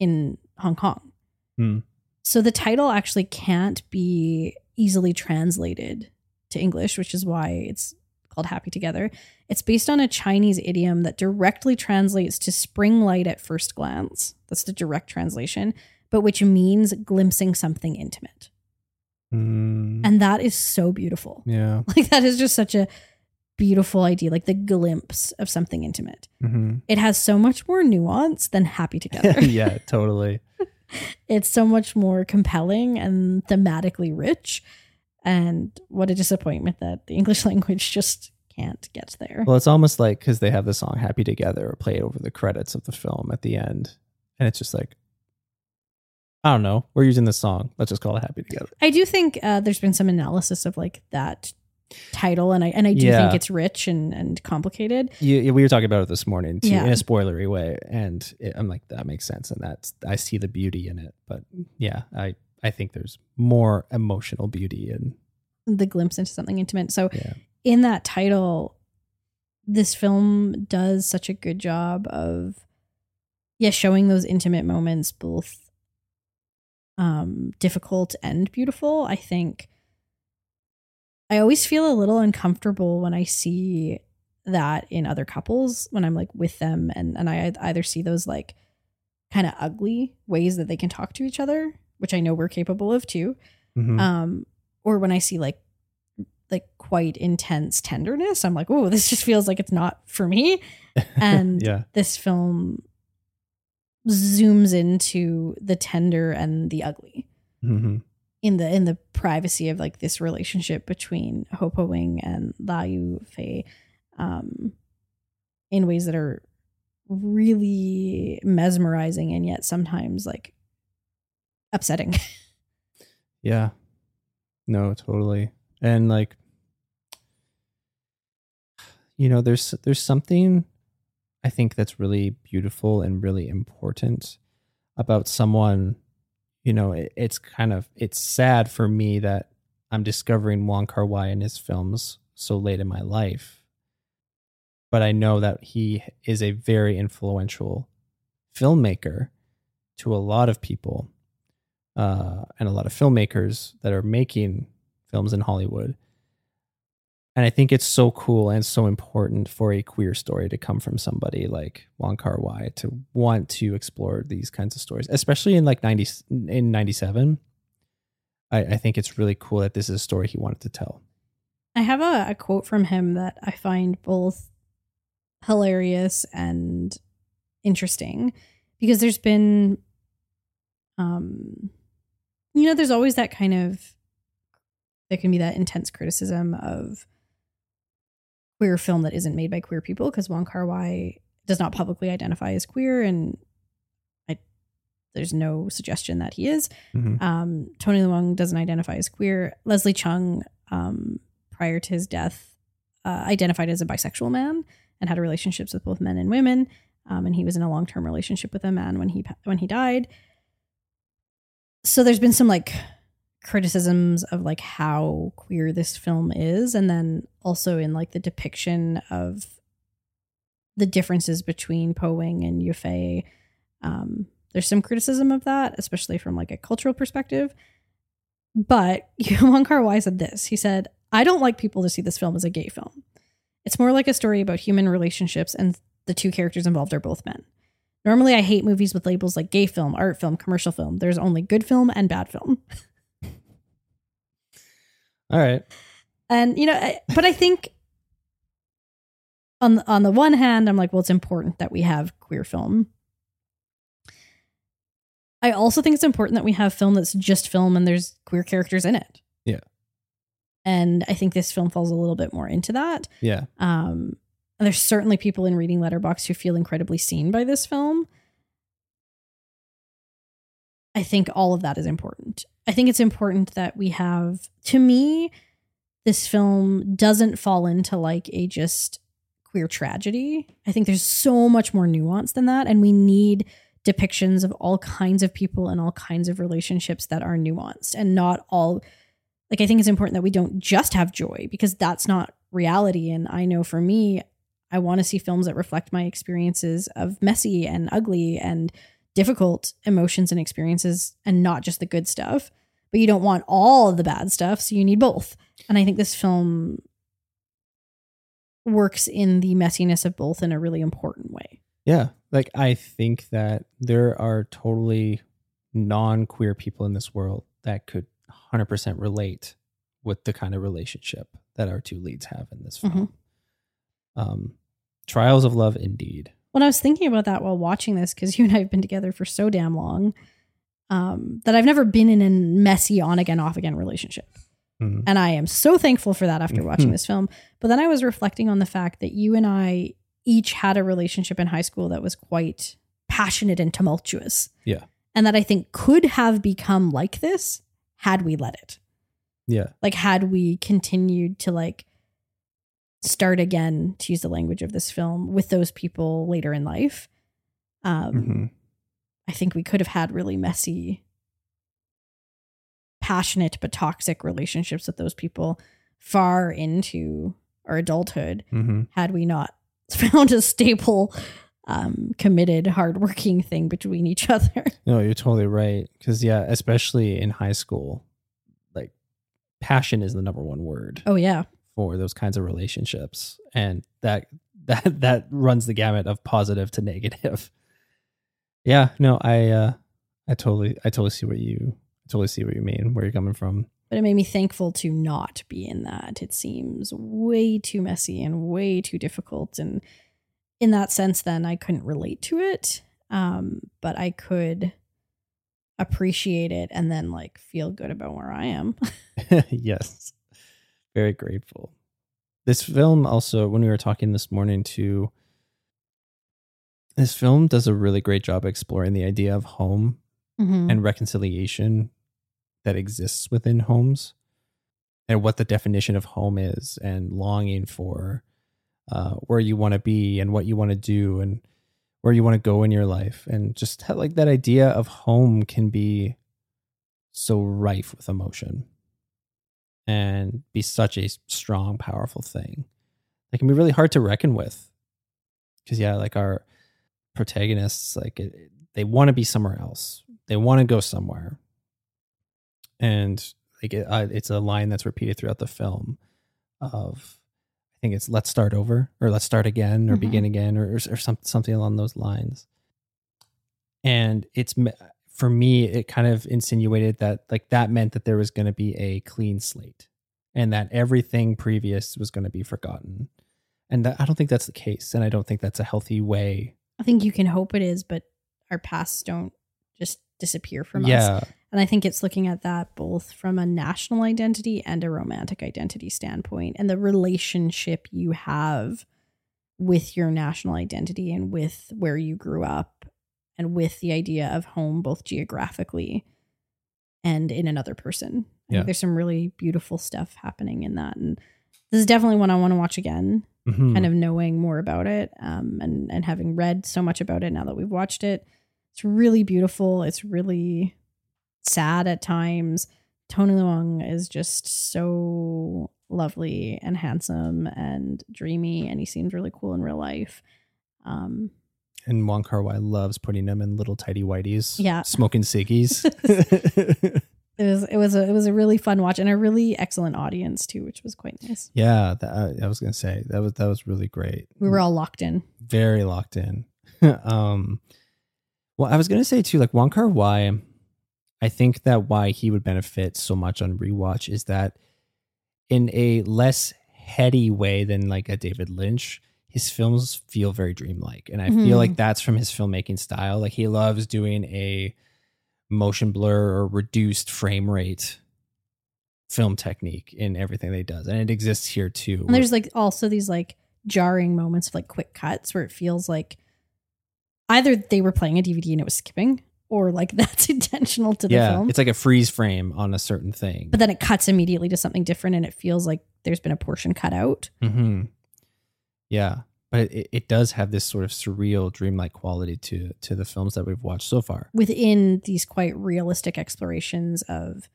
in Hong Kong. Hmm. So the title actually can't be easily translated to English, which is why it's called Happy Together. It's based on a Chinese idiom that directly translates to spring light at first glance. That's the direct translation, but which means glimpsing something intimate. Mm, And that is so beautiful. yeah, Like, that is just such a beautiful idea, like the glimpse of something intimate. Mhm. It has so much more nuance than Happy Together. yeah, totally. it's so much more compelling and thematically rich. And what a disappointment that the English language just can't get there. Well, it's almost like because they have the song "Happy Together" played over the credits of the film at the end, and it's just like, I don't know, we're using this song. Let's just call it "Happy Together." I do think uh, there's been some analysis of like that title, and I and I do Yeah. think it's rich and and complicated. You, we were talking about it this morning too, Yeah. in a spoilery way, and it, I'm like, that makes sense, and that's I see the beauty in it. But yeah, I I think there's more emotional beauty in The glimpse into something intimate. So yeah, in that title, this film does such a good job of yeah showing those intimate moments both um difficult and beautiful i think i always feel a little uncomfortable when i see that in other couples when i'm like with them and and i either see those like kind of ugly ways that they can talk to each other which i know we're capable of too Mhm. um or when i see like like quite intense tenderness i'm like oh this just feels like it's not for me and yeah, this film zooms into the tender and the ugly Mhm. In the in the privacy of like this relationship between Ho Po Wing and Lai Yiu Fai um in ways that are really mesmerizing and yet sometimes like upsetting. yeah. No, totally, and like, you know, there's there's something I think that's really beautiful and really important about someone. You know, it, it's kind of it's sad for me that I'm discovering Wong Kar Wai and his films so late in my life, but I know that he is a very influential filmmaker to a lot of people uh, and a lot of filmmakers that are making films in Hollywood. And I think it's so cool and so important for a queer story to come from somebody like Wong Kar Wai to want to explore these kinds of stories, especially in like 90 in 97. I, I think it's really cool that this is a story he wanted to tell. I have a, a quote from him that I find both hilarious and interesting because there's been um you know there's always that kind of there can be that intense criticism of queer film that isn't made by queer people because Wong Kar Wai does not publicly identify as queer and I there's no suggestion that he is. Mhm. Um, Tony Leung doesn't identify as queer. Leslie Cheung, um, prior to his death, uh, identified as a bisexual man and had relationships with both men and women. Um, and he was in a long term relationship with a man when he when he died. So there's been some like criticisms of like how queer this film is, and then also in like the depiction of the differences between Po Wing and Yufei. Um, there's some criticism of that, especially from like a cultural perspective. But Wong Kar Wai said this. He said, "I don't like people to see this film as a gay film. It's more like a story about human relationships, and the two characters involved are both men. Normally, I hate movies with labels like gay film, art film, commercial film. There's only good film and bad film. All right. And you know, I- but I think on on the one hand, I'm like, well, it's important that we have queer film. I also think it's important that we have film that's just film and there's queer characters in it. Yeah. And I think this film falls a little bit more into that. Yeah. Um, and there's certainly people in reading Letterboxd who feel incredibly seen by this film. I think all of that is important. I think it's important that we have, to me, this film doesn't fall into like a just queer tragedy. I think there's so much more nuance than that. And we need depictions of all kinds of people and all kinds of relationships that are nuanced and not all like I think it's important that we don't just have joy because that's not reality. And I know for me, I want to see films that reflect my experiences of messy and ugly and difficult emotions and experiences and not just the good stuff. But you don't want all of the bad stuff, so you need both. And I think this film works in the messiness of both in a really important way. Yeah. Like I think that there are totally non-queer people in this world that could 100% relate with the kind of relationship that our two leads have in this film. Um Trials of Love indeed. When I was thinking about that while watching this, because you and I have been together for so damn long, um, that I've never been in a messy on again, off again relationship. Mhm. And I am so thankful for that after watching Mhm. this film. But then I was reflecting on the fact that you and I each had a relationship in high school that was quite passionate and tumultuous. Yeah. And that I think could have become like this had we let it. Yeah. Like had we continued to like start again, to use the language of this film, with those people later in life. Um Mhm. I think we could have had really messy, passionate but toxic relationships with those people far into our adulthood Mhm. had we not found a stable, um, committed, hardworking thing between each other. No, you're totally right. Because yeah, especially in high school, like passion is the number one word Oh yeah, for those kinds of relationships, and that that that runs the gamut of positive to negative. Yeah, no, I uh, I totally I totally see what you totally see what you mean, where you're coming from. but it made me thankful to not be in that. It seems way too messy and way too difficult, and in that sense, then I couldn't relate to it. Um, but I could appreciate it and then like feel good about where I am. yes, very grateful. This film also, when we were talking this morning, to this film does a really great job exploring the idea of home Mhm. and reconciliation that exists within homes and what the definition of home is and longing for uh, where you want to be and what you want to do and where you want to go in your life and just how, like that idea of home can be so rife with emotion and be such a strong powerful thing that can be really hard to reckon with because yeah like our protagonists like it, they want to be somewhere else they want to go somewhere and like it, uh, it's a line that's repeated throughout the film of I think it's let's start over or let's start again or Mhm. begin again or or, or some, something along those lines. And it's for me it kind of insinuated that like that meant that there was going to be a clean slate and that everything previous was going to be forgotten. And that, I don't think that's the case and I don't think that's a healthy way. I think you can hope it is, but our pasts don't just disappear from us. yeah. And I think it's looking at that both from a national identity and a romantic identity standpoint and the relationship you have with your national identity and with where you grew up and with the idea of home, both geographically and in another person. I Yeah. think there's some really beautiful stuff happening in that. And this is definitely one I want to watch again, Mhm. kind of knowing more about it um, and, and having read so much about it now that we've watched it. It's really beautiful. It's really sad at times. Tony Leung is just so lovely and handsome and dreamy, and he seems really cool in real life. Um, And Wong Kar Wai loves putting them in little tidy whiteys. Yeah. Smoking ciggies. it was it was a it was a really fun watch and a really excellent audience too, which was quite nice. yeah, that, I- I was gonna say that was that was really great. We were all locked in. very locked in. um, well, I was gonna say too, like Wong Kar Wai. I think that why he would benefit so much on rewatch is that in a less heady way than like a David Lynch, his films feel very dreamlike, and I Mhm. feel like that's from his filmmaking style. Like he loves doing a motion blur or reduced frame rate film technique in everything that he does, and it exists here too. And there's like also these like jarring moments of like quick cuts where it feels like either they were playing a DVD and it was skipping, or like that's intentional to the yeah, film. it's like a freeze frame on a certain thing. but then it cuts immediately to something different and it feels like there's been a portion cut out. hmm Yeah, but it, it does have this sort of surreal, dreamlike quality to to the films that we've watched so far. within these quite realistic explorations of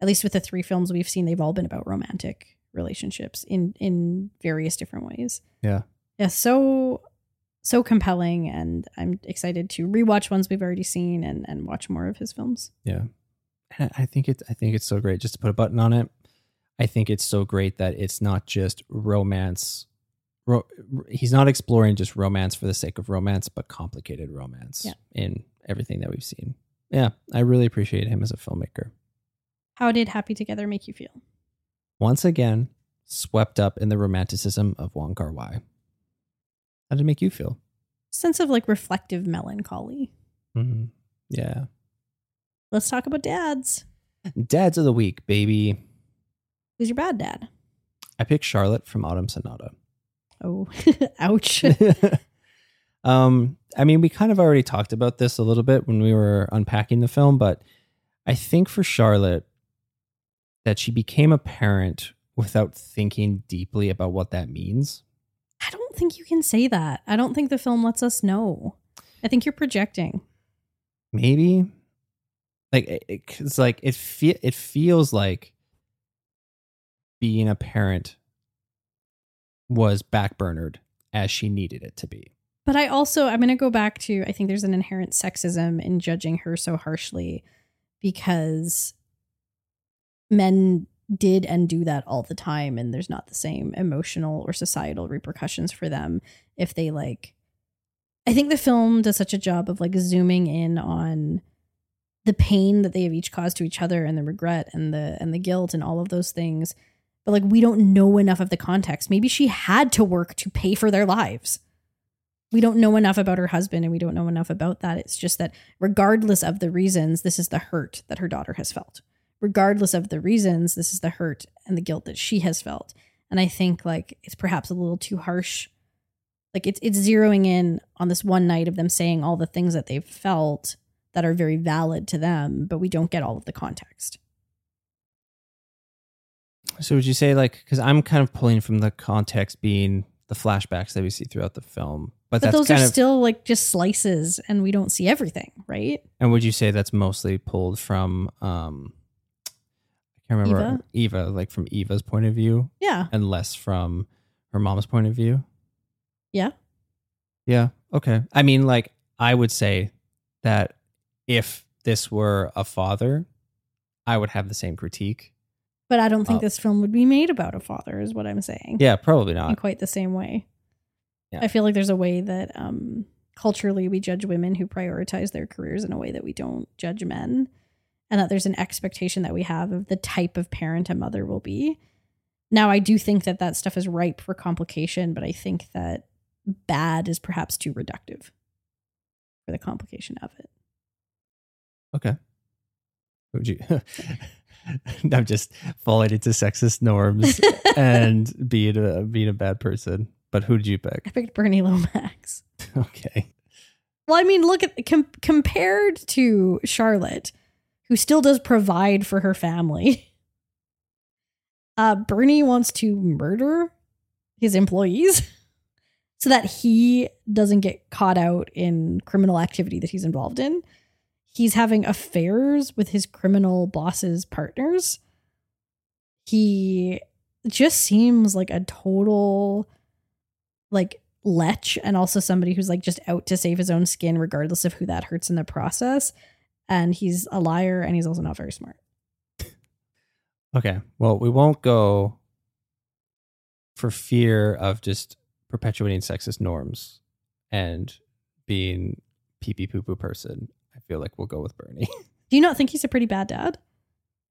at least with the three films we've seen they've all been about romantic relationships in in various different ways Yeah. yeah so so compelling and i'm excited to rewatch ones we've already seen and and watch more of his films Yeah, And I think it's I think it's so great. Just to put a button on it, I think it's so great that it's not just romance. Ro- he's not exploring just romance for the sake of romance, but complicated romance Yeah. in everything that we've seen. Yeah, I really appreciate him as a filmmaker. how did happy together make you feel Once again, swept up in the romanticism of Wong Kar Wai. How did it make you feel? sense of like reflective melancholy Mm-hmm. Yeah. let's talk about dads Dads of the week, baby. who's your bad dad I picked Charlotte from Autumn Sonata. Oh ouch um, I mean, we kind of already talked about this a little bit when we were unpacking the film, but I think for Charlotte, that she became a parent without thinking deeply about what that means. I don't think you can say that. I don't think the film lets us know. I think you're projecting. Maybe, like, it, it's like it fe- it feels like being a parent was backburnered as she needed it to be. But I also, I'm going to go back to, I think there's an inherent sexism in judging her so harshly because men did and do that all the time. And there's not the same emotional or societal repercussions for them if they like. I think the film does such a job of like zooming in on the pain that they have each caused to each other and the regret and the and the guilt and all of those things but like we don't know enough of the context maybe she had to work to pay for their lives we don't know enough about her husband and we don't know enough about that. It's just that regardless of the reasons, this is the hurt that her daughter has felt. Regardless of the reasons, this is the hurt and the guilt that she has felt. And I think like it's perhaps a little too harsh. Like it's it's zeroing in on this one night of them saying all the things that they've felt that are very valid to them, but we don't get all of the context. So would you say like because I'm kind of pulling from the context being the flashbacks that we see throughout the film, but, But that's those are of still like just slices and we don't see everything, right? and would you say that's mostly pulled from um I can't remember Eva, like from Eva's point of view Yeah. and less from her mom's point of view? Yeah. Yeah. Okay. I mean, like I would say that if this were a father, I would have the same critique. But I don't think Oh. this film would be made about a father, is what I'm saying. Yeah, probably not. In quite the same way. Yeah. I feel like there's a way that um, culturally we judge women who prioritize their careers in a way that we don't judge men. And that there's an expectation that we have of the type of parent a mother will be. Now, I do think that that stuff is ripe for complication, but I think that bad is perhaps too reductive for the complication of it. Okay. Would you? I'm just falling into sexist norms and being a being a bad person. But who did you pick? I picked Bernie Lomax. Okay. Well, I mean, look at com- compared to Charlotte, who still does provide for her family. Uh, Bernie wants to murder his employees so that he doesn't get caught out in criminal activity that he's involved in. He's having affairs with his criminal boss's partners. He just seems like a total like lech and also somebody who's like just out to save his own skin regardless of who that hurts in the process and he's a liar and he's also not very smart Okay. Well, we won't go for fear of just perpetuating sexist norms and being pee pee poo poo person. Feel like we'll go with Bernie. do you not think he's a pretty bad dad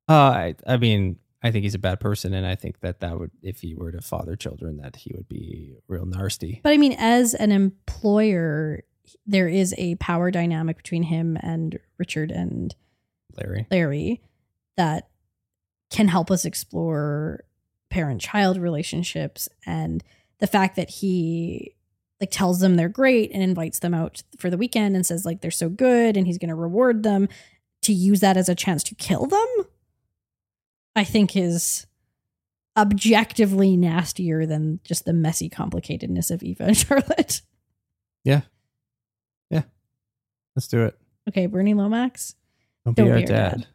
Uh, I, I mean, I think he's a bad person, and I think that that would, if he were to father children, that he would be real nasty. but i mean as an employer there is a power dynamic between him and richard and Larry. larry that can help us explore parent child relationships and the fact that he like tells them they're great and invites them out for the weekend and says like they're so good and he's going to reward them to use that as a chance to kill them i think is objectively nastier than just the messy complicatedness of eva and charlotte Yeah. Yeah. Let's do it. okay bernie lomax Don't, be Don't our be our dad. dad.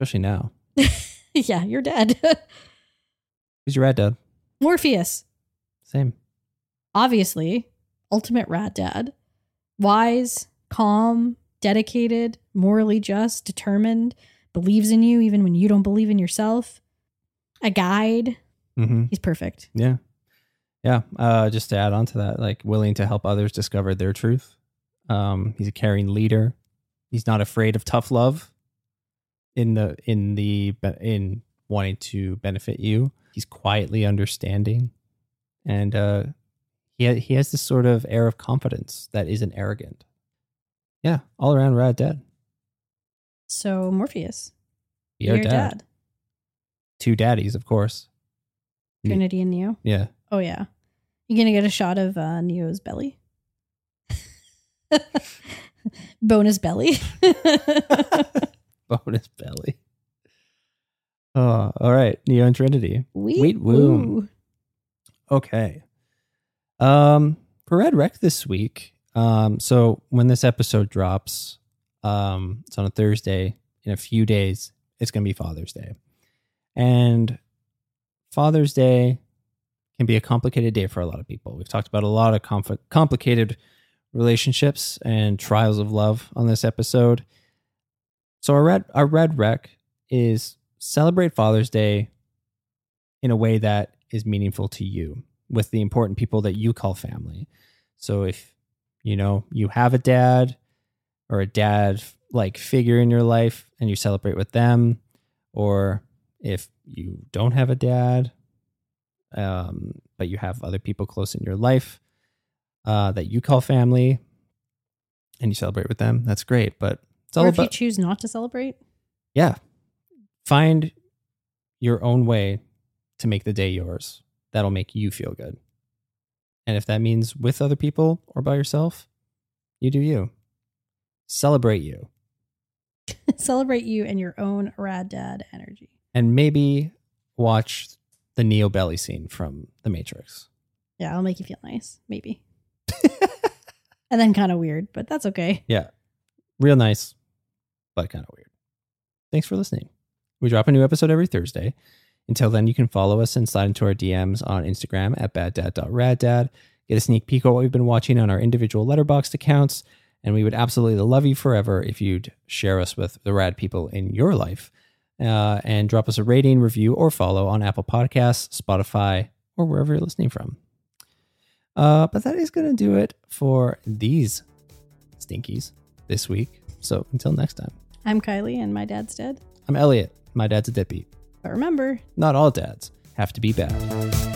Especially now. yeah you're dead Who's your rat dad? morpheus Same. Obviously, ultimate rat dad. Wise, calm, dedicated, morally just, determined, believes in you even when you don't believe in yourself. A guide. Mm-hmm. He's perfect. Yeah. Yeah. Uh, just to add on to that, like willing to help others discover their truth. Um, he's a caring leader. He's not afraid of tough love in the in the in wanting to benefit you. He's quietly understanding, and uh, he ha- he has this sort of air of confidence that isn't arrogant. Yeah, all around rad dad. So Morpheus, Be our your dad. dad. Two daddies, of course. Ne- Trinity and Neo. Yeah. Oh yeah. You gonna get a shot of uh, Neo's belly? Bonus belly. Bonus belly. Oh, all right. Neo and Trinity. Wheat, Wheat womb. woo. Okay. Um, for Red Rec this week. Um, so when this episode drops, um, it's on a Thursday. In a few days, it's gonna be Father's Day, and Father's Day can be a complicated day for a lot of people. We've talked about a lot of compl- complicated relationships and trials of love on this episode. So our red our red rec is celebrate Father's Day in a way that is meaningful to you with the important people that you call family. So if you know you have a dad or a dad like figure in your life and you celebrate with them or if you don't have a dad um, but you have other people close in your life uh, that you call family and you celebrate with them that's great but it's all Or if you choose not to celebrate, yeah. Find your own way to make the day yours that'll make you feel good. And if that means with other people or by yourself you do you. Celebrate you. Celebrate you and your own rad dad energy. and maybe watch the neo belly scene from the matrix. Yeah, I'll make you feel nice, maybe. and then kind of weird, but that's okay. yeah. Real nice but kind of weird. Thanks for listening. We drop a new episode every thursday until then you can follow us and slide into our dms on instagram at baddad.raddad get a sneak peek at what we've been watching on our individual Letterboxd accounts and we would absolutely love you forever if you'd share us with the rad people in your life uh, and drop us a rating, review, or follow on Apple Podcasts, Spotify, or wherever you're listening from. Uh, but that is going to do it for these stinkies this week. So until next time, I'm Kylie, and my dad's dead. I'm Elliott. My dad's a deadbeat. But remember, Not all dads have to be bad.